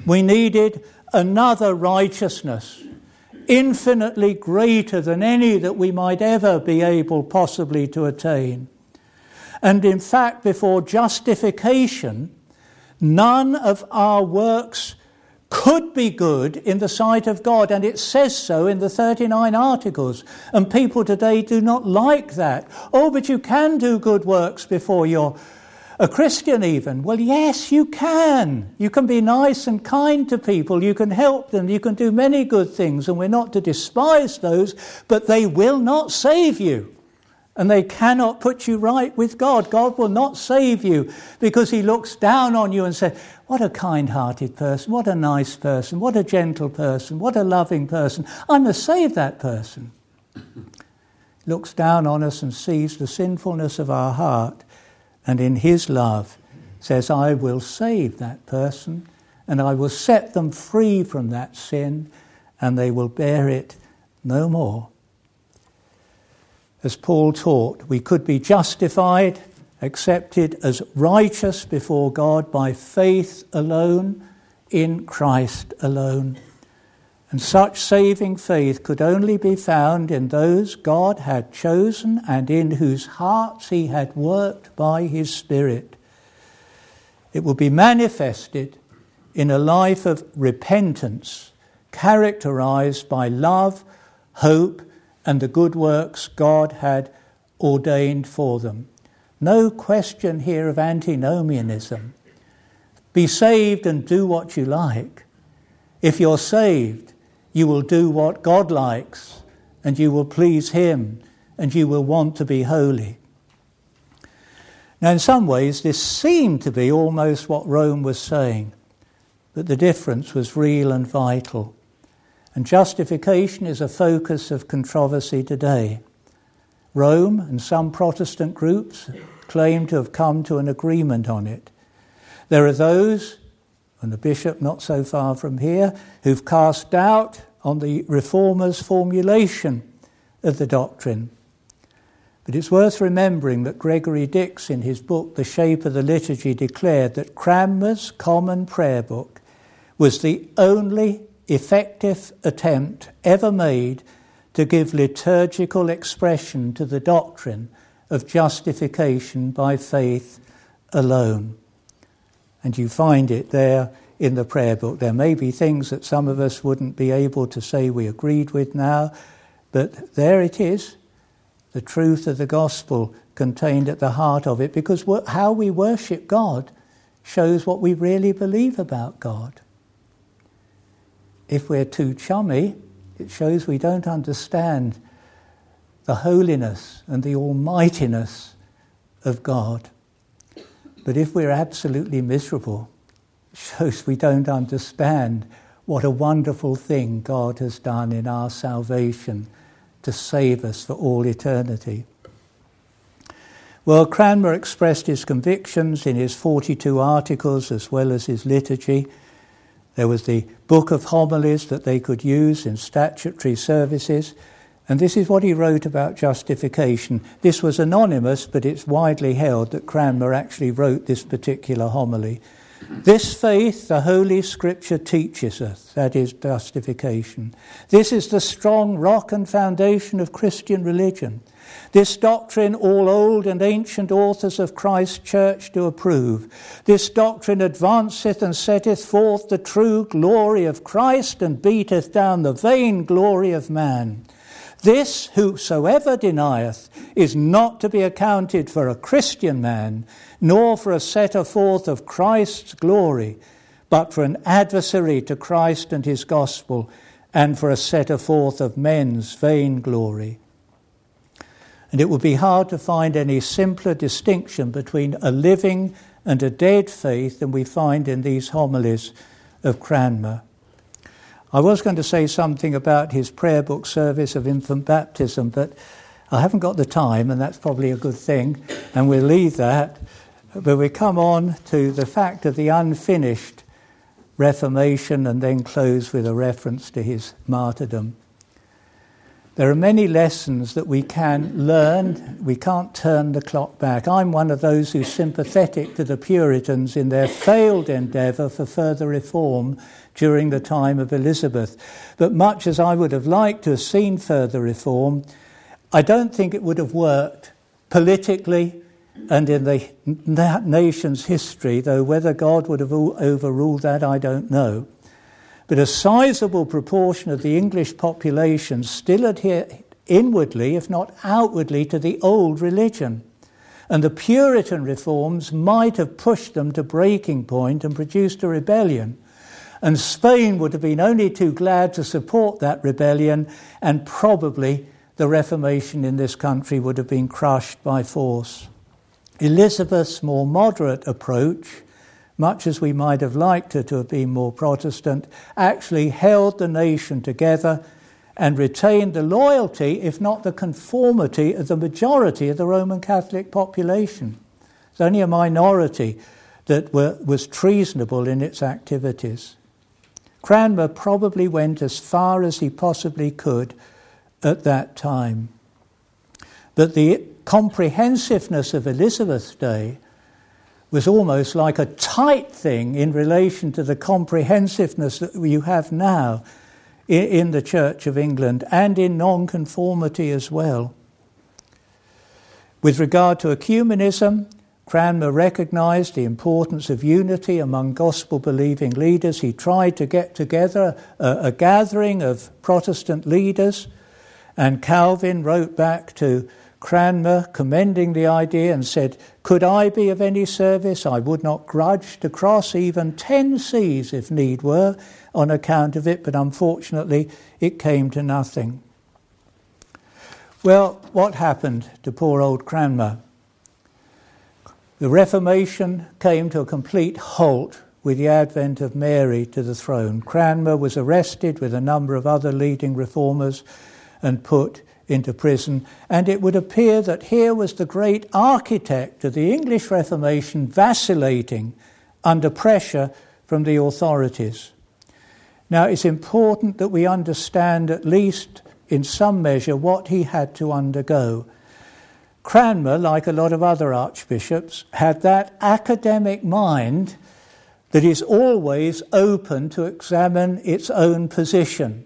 We needed another righteousness infinitely greater than any that we might ever be able possibly to attain. And in fact, before justification, none of our works could be good in the sight of God, and it says so in the 39 Articles. And people today do not like that. Oh, but you can do good works before you're a Christian, even. Well, yes, you can. You can be nice and kind to people, you can help them, you can do many good things, and we're not to despise those, but they will not save you and they cannot put you right with God. God will not save you because He looks down on you and says, What a kind hearted person, what a nice person, what a gentle person, what a loving person. I must save that person. looks down on us and sees the sinfulness of our heart, and in His love says, I will save that person and I will set them free from that sin, and they will bear it no more as Paul taught, we could be justified, accepted as righteous before God by faith alone, in Christ alone. And such saving faith could only be found in those God had chosen and in whose hearts He had worked by His Spirit. It will be manifested in a life of repentance, characterized by love, hope, and the good works God had ordained for them. No question here of antinomianism. Be saved and do what you like. If you're saved, you will do what God likes, and you will please Him, and you will want to be holy. Now, in some ways, this seemed to be almost what Rome was saying, but the difference was real and vital. And justification is a focus of controversy today. Rome and some Protestant groups claim to have come to an agreement on it. There are those, and the bishop not so far from here, who've cast doubt on the reformers' formulation of the doctrine. But it's worth remembering that Gregory Dix, in his book The Shape of the Liturgy, declared that Cranmer's Common Prayer Book was the only effective attempt ever made to give liturgical expression to the doctrine of justification by faith alone. And you find it there in the prayer book. There may be things that some of us wouldn't be able to say we agreed with now, but there it is the truth of the gospel contained at the heart of it, because how we worship God shows what we really believe about God. If we're too chummy, it shows we don't understand the holiness and the almightiness of God. But if we're absolutely miserable, shows we don't understand what a wonderful thing God has done in our salvation to save us for all eternity. Well, Cranmer expressed his convictions in his 42 articles as well as his liturgy. There was the book of homilies that they could use in statutory services. And this is what he wrote about justification. This was anonymous, but it's widely held that Cranmer actually wrote this particular homily. This faith the Holy Scripture teaches us, that is justification. This is the strong rock and foundation of Christian religion. This doctrine all old and ancient authors of Christ's church do approve. This doctrine advanceth and setteth forth the true glory of Christ and beateth down the vain glory of man. This whosoever denieth is not to be accounted for a Christian man, nor for a setter forth of Christ's glory, but for an adversary to Christ and his gospel, and for a setter forth of men's vain glory. And it would be hard to find any simpler distinction between a living and a dead faith than we find in these homilies of Cranmer. I was going to say something about his prayer book service of infant baptism, but I haven't got the time, and that's probably a good thing, and we'll leave that. But we come on to the fact of the unfinished Reformation and then close with a reference to his martyrdom. There are many lessons that we can learn. We can't turn the clock back. I'm one of those who's sympathetic to the Puritans in their failed endeavour for further reform during the time of Elizabeth. But much as I would have liked to have seen further reform, I don't think it would have worked politically and in the nation's history, though whether God would have overruled that, I don't know. But a sizable proportion of the English population still adhere inwardly, if not outwardly, to the old religion. And the Puritan reforms might have pushed them to breaking point and produced a rebellion. And Spain would have been only too glad to support that rebellion, and probably the Reformation in this country would have been crushed by force. Elizabeth's more moderate approach much as we might have liked her to have been more Protestant, actually held the nation together and retained the loyalty, if not the conformity, of the majority of the Roman Catholic population. It's only a minority that were, was treasonable in its activities. Cranmer probably went as far as he possibly could at that time. But the comprehensiveness of Elizabeth's day was almost like a tight thing in relation to the comprehensiveness that you have now in the Church of England and in nonconformity as well. With regard to ecumenism, Cranmer recognized the importance of unity among gospel believing leaders. He tried to get together a, a, gathering of Protestant leaders, and Calvin wrote back to Cranmer, commending the idea, and said, Could I be of any service? I would not grudge to cross even ten seas if need were on account of it, but unfortunately it came to nothing. Well, what happened to poor old Cranmer? The Reformation came to a complete halt with the advent of Mary to the throne. Cranmer was arrested with a number of other leading reformers and put into prison, and it would appear that here was the great architect of the English Reformation vacillating under pressure from the authorities. Now, it's important that we understand, at least in some measure, what he had to undergo. Cranmer, like a lot of other archbishops, had that academic mind that is always open to examine its own position.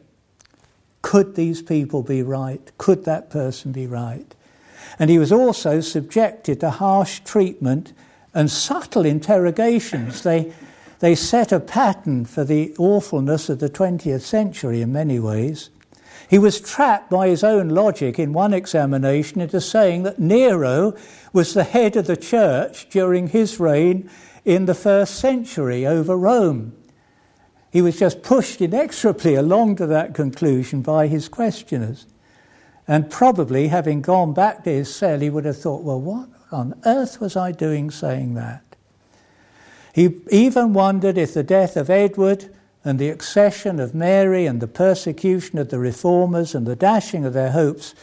Could these people be right? Could that person be right? And he was also subjected to harsh treatment and subtle interrogations. They, they set a pattern for the awfulness of the 20th century in many ways. He was trapped by his own logic in one examination into saying that Nero was the head of the church during his reign in the first century over Rome. He was just pushed inexorably along to that conclusion by his questioners. And probably, having gone back to his cell, he would have thought, well, what on earth was I doing saying that? He even wondered if the death of Edward and the accession of Mary and the persecution of the reformers and the dashing of their hopes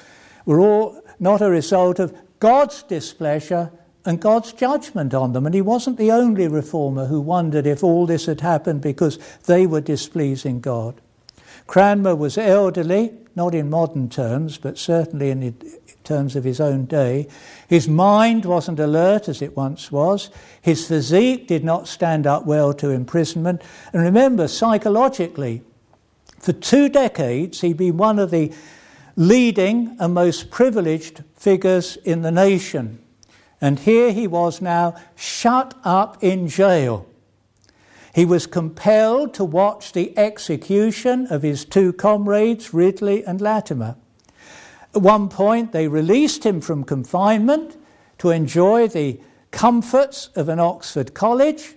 were all not a result of God's displeasure and God's judgment on them. And he wasn't the only reformer who wondered if all this had happened because they were displeasing God. Cranmer was elderly, not in modern terms, but certainly in terms of his own day. His mind wasn't alert as it once was. His physique did not stand up well to imprisonment. And remember, psychologically, for two decades, he'd been one of the leading and most privileged figures in the nation. And here he was now shut up in jail. He was compelled to watch the execution of his two comrades, Ridley and Latimer. At one point, they released him from confinement to enjoy the comforts of an Oxford college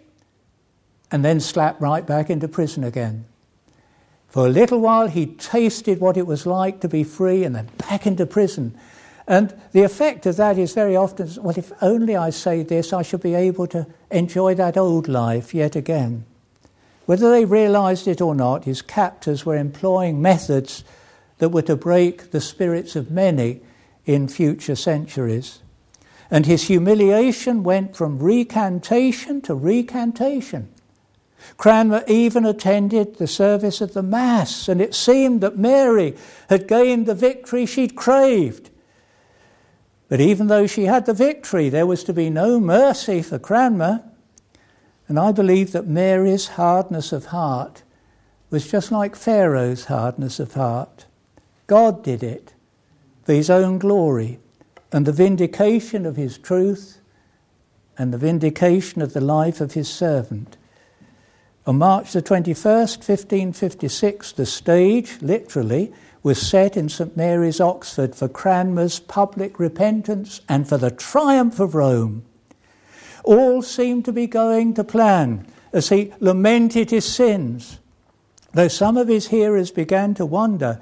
and then slapped right back into prison again. For a little while, he tasted what it was like to be free and then back into prison. And the effect of that is very often, well, if only I say this, I shall be able to enjoy that old life yet again. Whether they realized it or not, his captors were employing methods that were to break the spirits of many in future centuries. And his humiliation went from recantation to recantation. Cranmer even attended the service of the Mass, and it seemed that Mary had gained the victory she'd craved. But even though she had the victory, there was to be no mercy for Cranmer. And I believe that Mary's hardness of heart was just like Pharaoh's hardness of heart. God did it for his own glory and the vindication of his truth and the vindication of the life of his servant. On March the 21st, 1556, the stage, literally, was set in St Mary's, Oxford, for Cranmer's public repentance and for the triumph of Rome. All seemed to be going to plan uh, as he lamented his sins, though some of his hearers began to wonder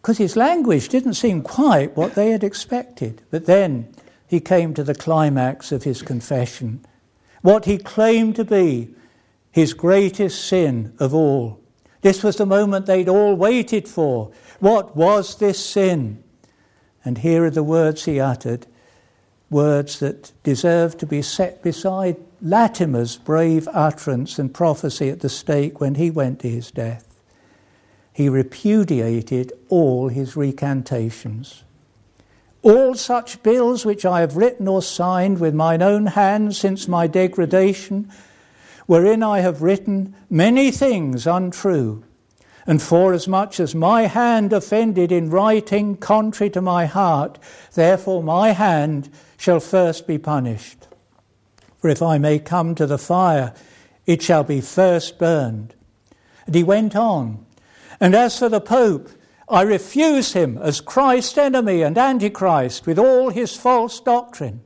because his language didn't seem quite what they had expected. But then he came to the climax of his confession, what he claimed to be his greatest sin of all. This was the moment they'd all waited for. What was this sin? And here are the words he uttered, words that deserve to be set beside Latimer's brave utterance and prophecy at the stake when he went to his death. He repudiated all his recantations. All such bills which I have written or signed with mine own hand since my degradation wherein I have written many things untrue, and forasmuch as my hand offended in writing contrary to my heart, therefore my hand shall first be punished. For if I may come to the fire, it shall be first burned. And he went on, and as for the Pope, I refuse him as Christ's enemy and Antichrist with all his false doctrine.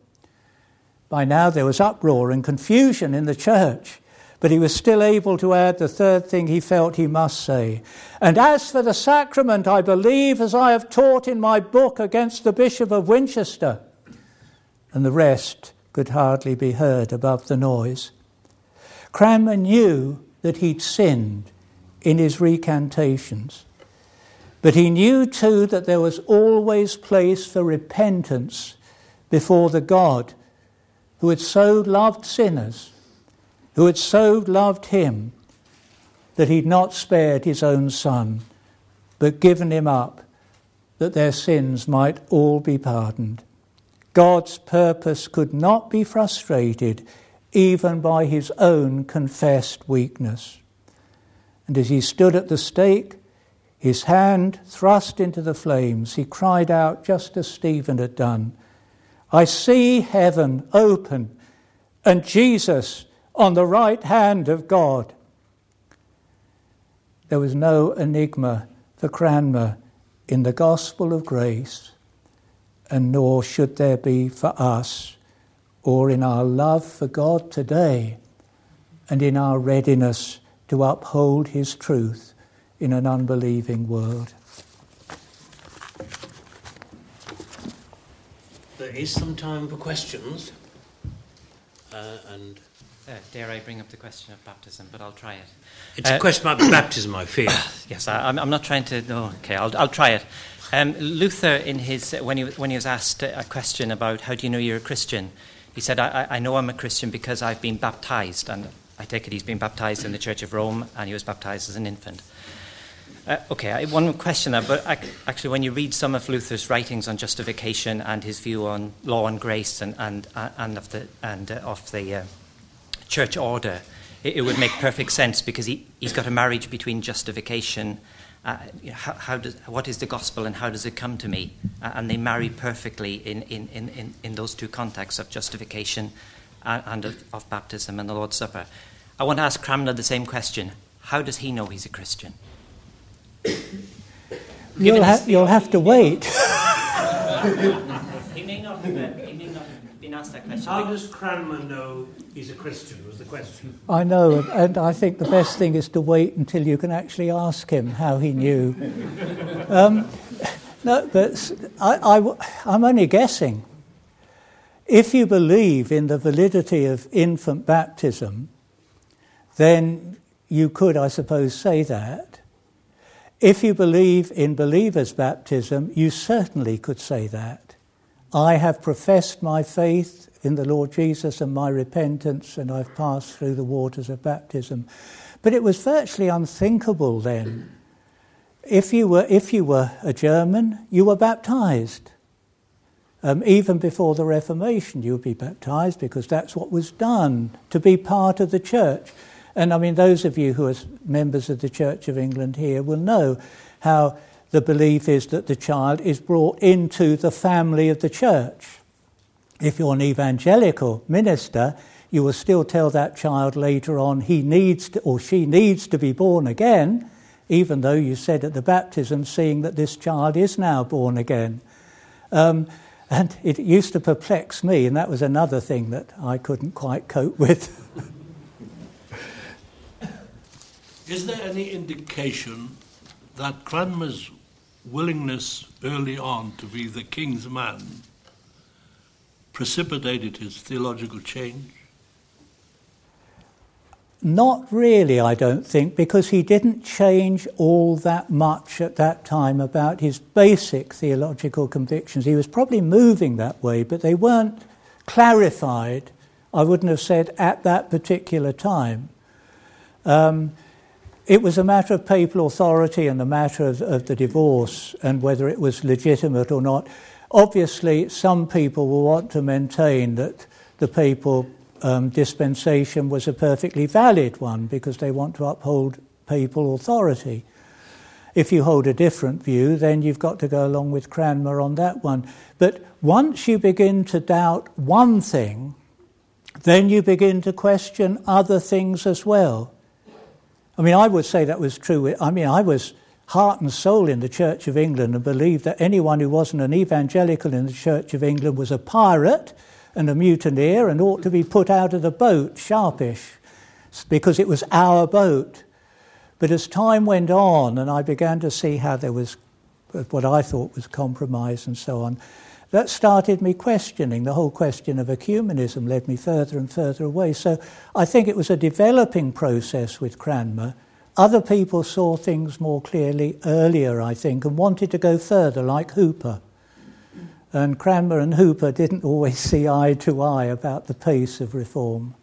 By now there was uproar and confusion in the church. But he was still able to add the third thing he felt he must say. And as for the sacrament, I believe as I have taught in my book against the Bishop of Winchester. And the rest could hardly be heard above the noise. Cranmer knew that he'd sinned in his recantations. But he knew too that there was always place for repentance before the God who had so loved sinners who had so loved him that he'd not spared his own son, but given him up that their sins might all be pardoned. God's purpose could not be frustrated even by his own confessed weakness. And as he stood at the stake, his hand thrust into the flames, he cried out just as Stephen had done I see heaven open and Jesus on the right hand of God. There was no enigma for Cranmer in the gospel of grace, and nor should there be for us or in our love for God today and in our readiness to uphold His truth in an unbelieving world. There is some time for questions, uh, and uh, dare I bring up the question of baptism, but I'll try it. It's uh, a question about baptism, I fear. yes, I, am not trying to. No, okay, I'll, I'll try it. Um, Luther, in his, when, he, when he was asked a question about how do you know you're a Christian, he said, I, I know I'm a Christian because I've been baptized. And I take it he's been baptized in the Church of Rome and he was baptized as an infant. Uh, okay, I, one question there, but I, actually, when you read some of Luther's writings on justification and his view on law and grace and, and, and of the, and, uh, of the uh, church order, it, it would make perfect sense because he, he's got a marriage between justification. Uh, how, how, does, what is the gospel and how does it come to me? Uh, and they marry perfectly in, in, in, in those two contexts of justification and, and of, of, baptism and the Lord's Supper. I want to ask Cranmer the same question. How does he know he's a Christian? You'll, ha- you'll have to wait. he may not asked that question. How does Cranmer know he's a Christian? Was the question. I know, and I think the best thing is to wait until you can actually ask him how he knew. Um, no, but I, I, I'm only guessing. If you believe in the validity of infant baptism, then you could, I suppose, say that. If you believe in believer's baptism, you certainly could say that. I have professed my faith in the Lord Jesus and my repentance, and I've passed through the waters of baptism. But it was virtually unthinkable then. If you were, if you were a German, you were baptized. Um, even before the Reformation, you would be baptized because that's what was done to be part of the church. And I mean, those of you who are members of the Church of England here will know how the belief is that the child is brought into the family of the church. If you're an evangelical minister, you will still tell that child later on he needs to, or she needs to be born again, even though you said at the baptism, seeing that this child is now born again. Um, and it used to perplex me, and that was another thing that I couldn't quite cope with. Is there any indication that Cranmer's willingness early on to be the king's man precipitated his theological change? Not really, I don't think, because he didn't change all that much at that time about his basic theological convictions. He was probably moving that way, but they weren't clarified, I wouldn't have said, at that particular time. Um, it was a matter of papal authority and the matter of, of the divorce and whether it was legitimate or not. Obviously, some people will want to maintain that the papal um, dispensation was a perfectly valid one because they want to uphold papal authority. If you hold a different view, then you've got to go along with Cranmer on that one. But once you begin to doubt one thing, then you begin to question other things as well. I mean, I would say that was true. I mean, I was heart and soul in the Church of England and believed that anyone who wasn't an evangelical in the Church of England was a pirate and a mutineer and ought to be put out of the boat, sharpish, because it was our boat. But as time went on and I began to see how there was what I thought was compromise and so on, that started me questioning. The whole question of ecumenism led me further and further away. So I think it was a developing process with Cranmer. Other people saw things more clearly earlier, I think, and wanted to go further, like Hooper. And Cranmer and Hooper didn't always see eye to eye about the pace of reform.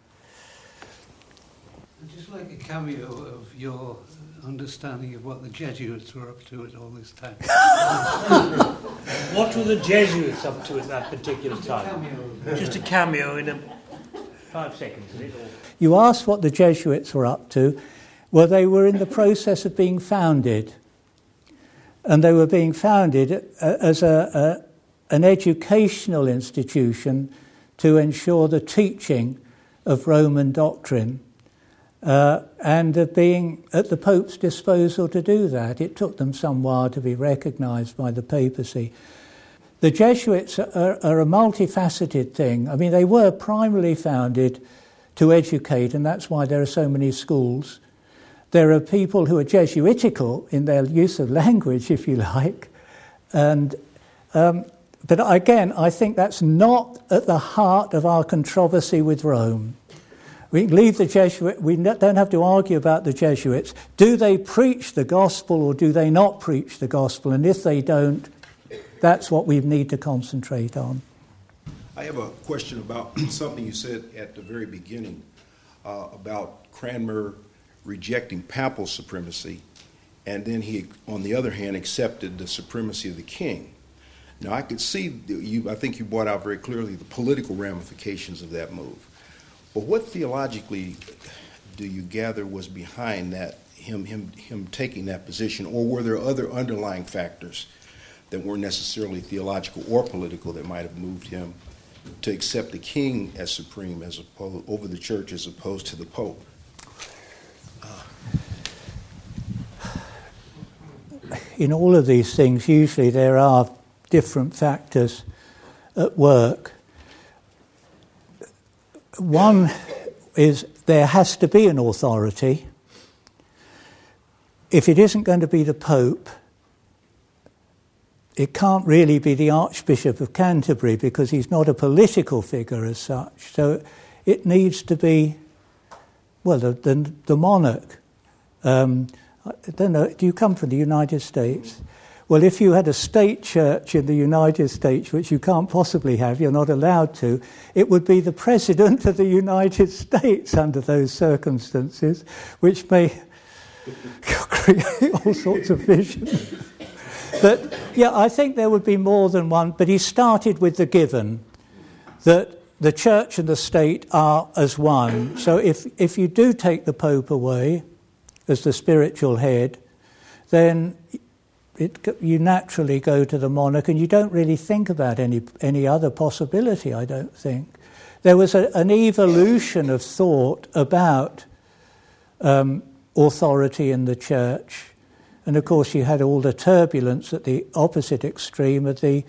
I'd just like a cameo of your understanding of what the Jesuits were up to at all this time. what were the Jesuits up to at that particular time? Just a cameo in a five seconds. You asked what the Jesuits were up to. Well, they were in the process of being founded. And they were being founded uh, as a, a, an educational institution to ensure the teaching of Roman doctrine uh, and of being at the Pope's disposal to do that. It took them some while to be recognised by the papacy. The Jesuits are, are, a multifaceted thing. I mean, they were primarily founded to educate, and that's why there are so many schools. There are people who are Jesuitical in their use of language, if you like. And, um, but again, I think that's not at the heart of our controversy with Rome. We leave the Jesuit. We don't have to argue about the Jesuits. Do they preach the gospel or do they not preach the gospel? And if they don't, that's what we need to concentrate on. I have a question about something you said at the very beginning uh, about Cranmer rejecting papal supremacy, and then he, on the other hand, accepted the supremacy of the king. Now, I could see you. I think you brought out very clearly the political ramifications of that move. But what theologically do you gather was behind that, him, him, him taking that position, or were there other underlying factors that weren't necessarily theological or political that might have moved him to accept the king as supreme as opposed, over the church as opposed to the pope? In all of these things, usually there are different factors at work. One is there has to be an authority. If it isn't going to be the Pope, it can't really be the Archbishop of Canterbury because he's not a political figure as such. So it needs to be, well, the, the, the monarch. Um, I don't know, do you come from the United States? Well, if you had a state church in the United States, which you can't possibly have, you're not allowed to, it would be the President of the United States under those circumstances, which may create all sorts of visions. But yeah, I think there would be more than one, but he started with the given that the church and the state are as one. So if, if you do take the Pope away as the spiritual head, then it, you naturally go to the monarch and you don't really think about any, any other possibility, I don't think. There was a, an evolution of thought about um, authority in the church. And of course, you had all the turbulence at the opposite extreme of the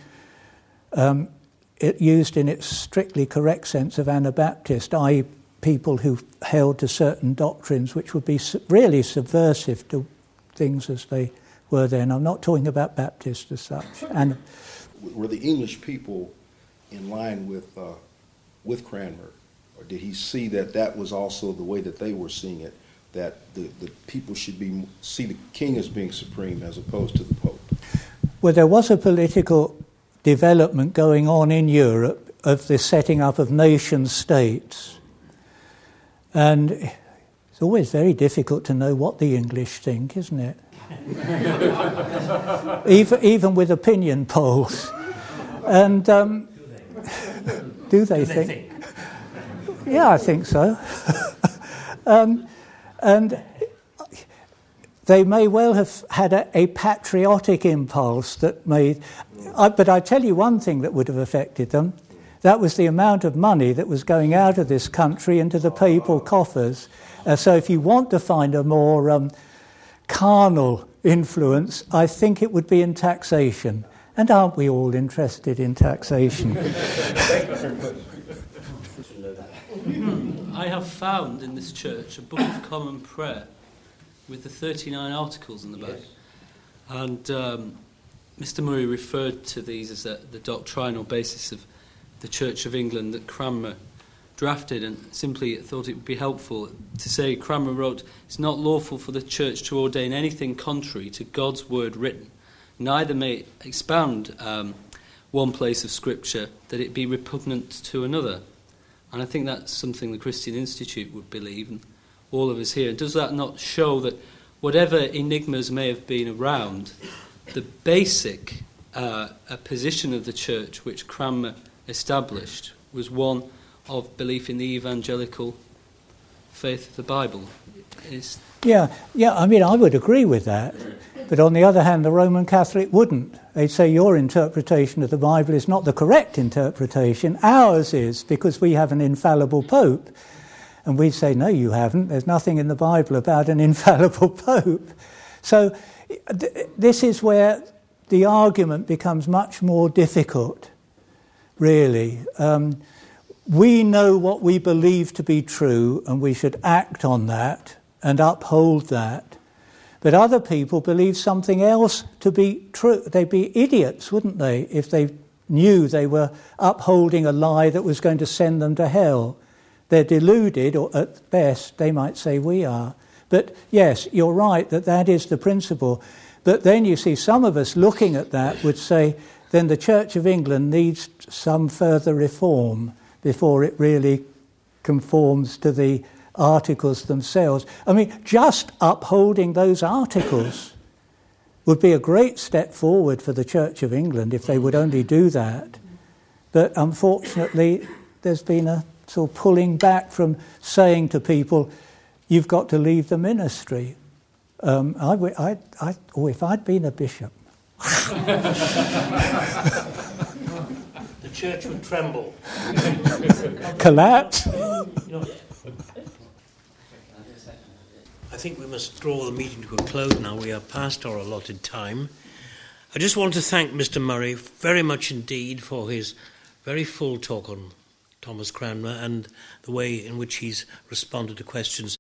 um, it used in its strictly correct sense of Anabaptist, i.e., people who held to certain doctrines which would be really subversive to things as they were then. I'm not talking about Baptists as such. And were the English people in line with uh, with Cranmer, or did he see that that was also the way that they were seeing it? That the, the people should be see the king as being supreme as opposed to the pope. Well, there was a political development going on in Europe of the setting up of nation states. And it's always very difficult to know what the English think, isn't it? even, even with opinion polls. And um, do they, do they think? think? Yeah, I think so. um, and they may well have had a, a patriotic impulse that made. I, but I tell you one thing that would have affected them. That was the amount of money that was going out of this country into the papal coffers. Uh, so, if you want to find a more um, carnal influence, I think it would be in taxation. And aren't we all interested in taxation? I have found in this church a Book of Common Prayer with the 39 articles in the back. Yes. And um, Mr. Murray referred to these as a, the doctrinal basis of the Church of England that Cranmer drafted and simply thought it would be helpful to say Cranmer wrote, It's not lawful for the church to ordain anything contrary to God's word written, neither may expound um, one place of Scripture that it be repugnant to another. And I think that's something the Christian Institute would believe, and all of us here. Does that not show that whatever enigmas may have been around, the basic uh, position of the church which Cranmer established was one of belief in the evangelical faith of the Bible. Is yeah, yeah. I mean, I would agree with that. But on the other hand, the Roman Catholic wouldn't. They'd say your interpretation of the Bible is not the correct interpretation. Ours is because we have an infallible Pope. And we'd say, no, you haven't. There's nothing in the Bible about an infallible Pope. So th- this is where the argument becomes much more difficult, really. Um, we know what we believe to be true, and we should act on that and uphold that. But other people believe something else to be true. They'd be idiots, wouldn't they, if they knew they were upholding a lie that was going to send them to hell. They're deluded, or at best, they might say we are. But yes, you're right that that is the principle. But then you see some of us looking at that would say, then the Church of England needs some further reform before it really conforms to the articles themselves. I mean, just upholding those articles would be a great step forward for the Church of England if they would only do that. But unfortunately, there's been a sort of pulling back from saying to people, you've got to leave the ministry. Um, I, I, I, or if I'd been a bishop. The church would tremble. Collapse. I think we must draw the meeting to a close now. We are past our allotted time. I just want to thank Mr. Murray very much indeed for his very full talk on Thomas Cranmer and the way in which he's responded to questions.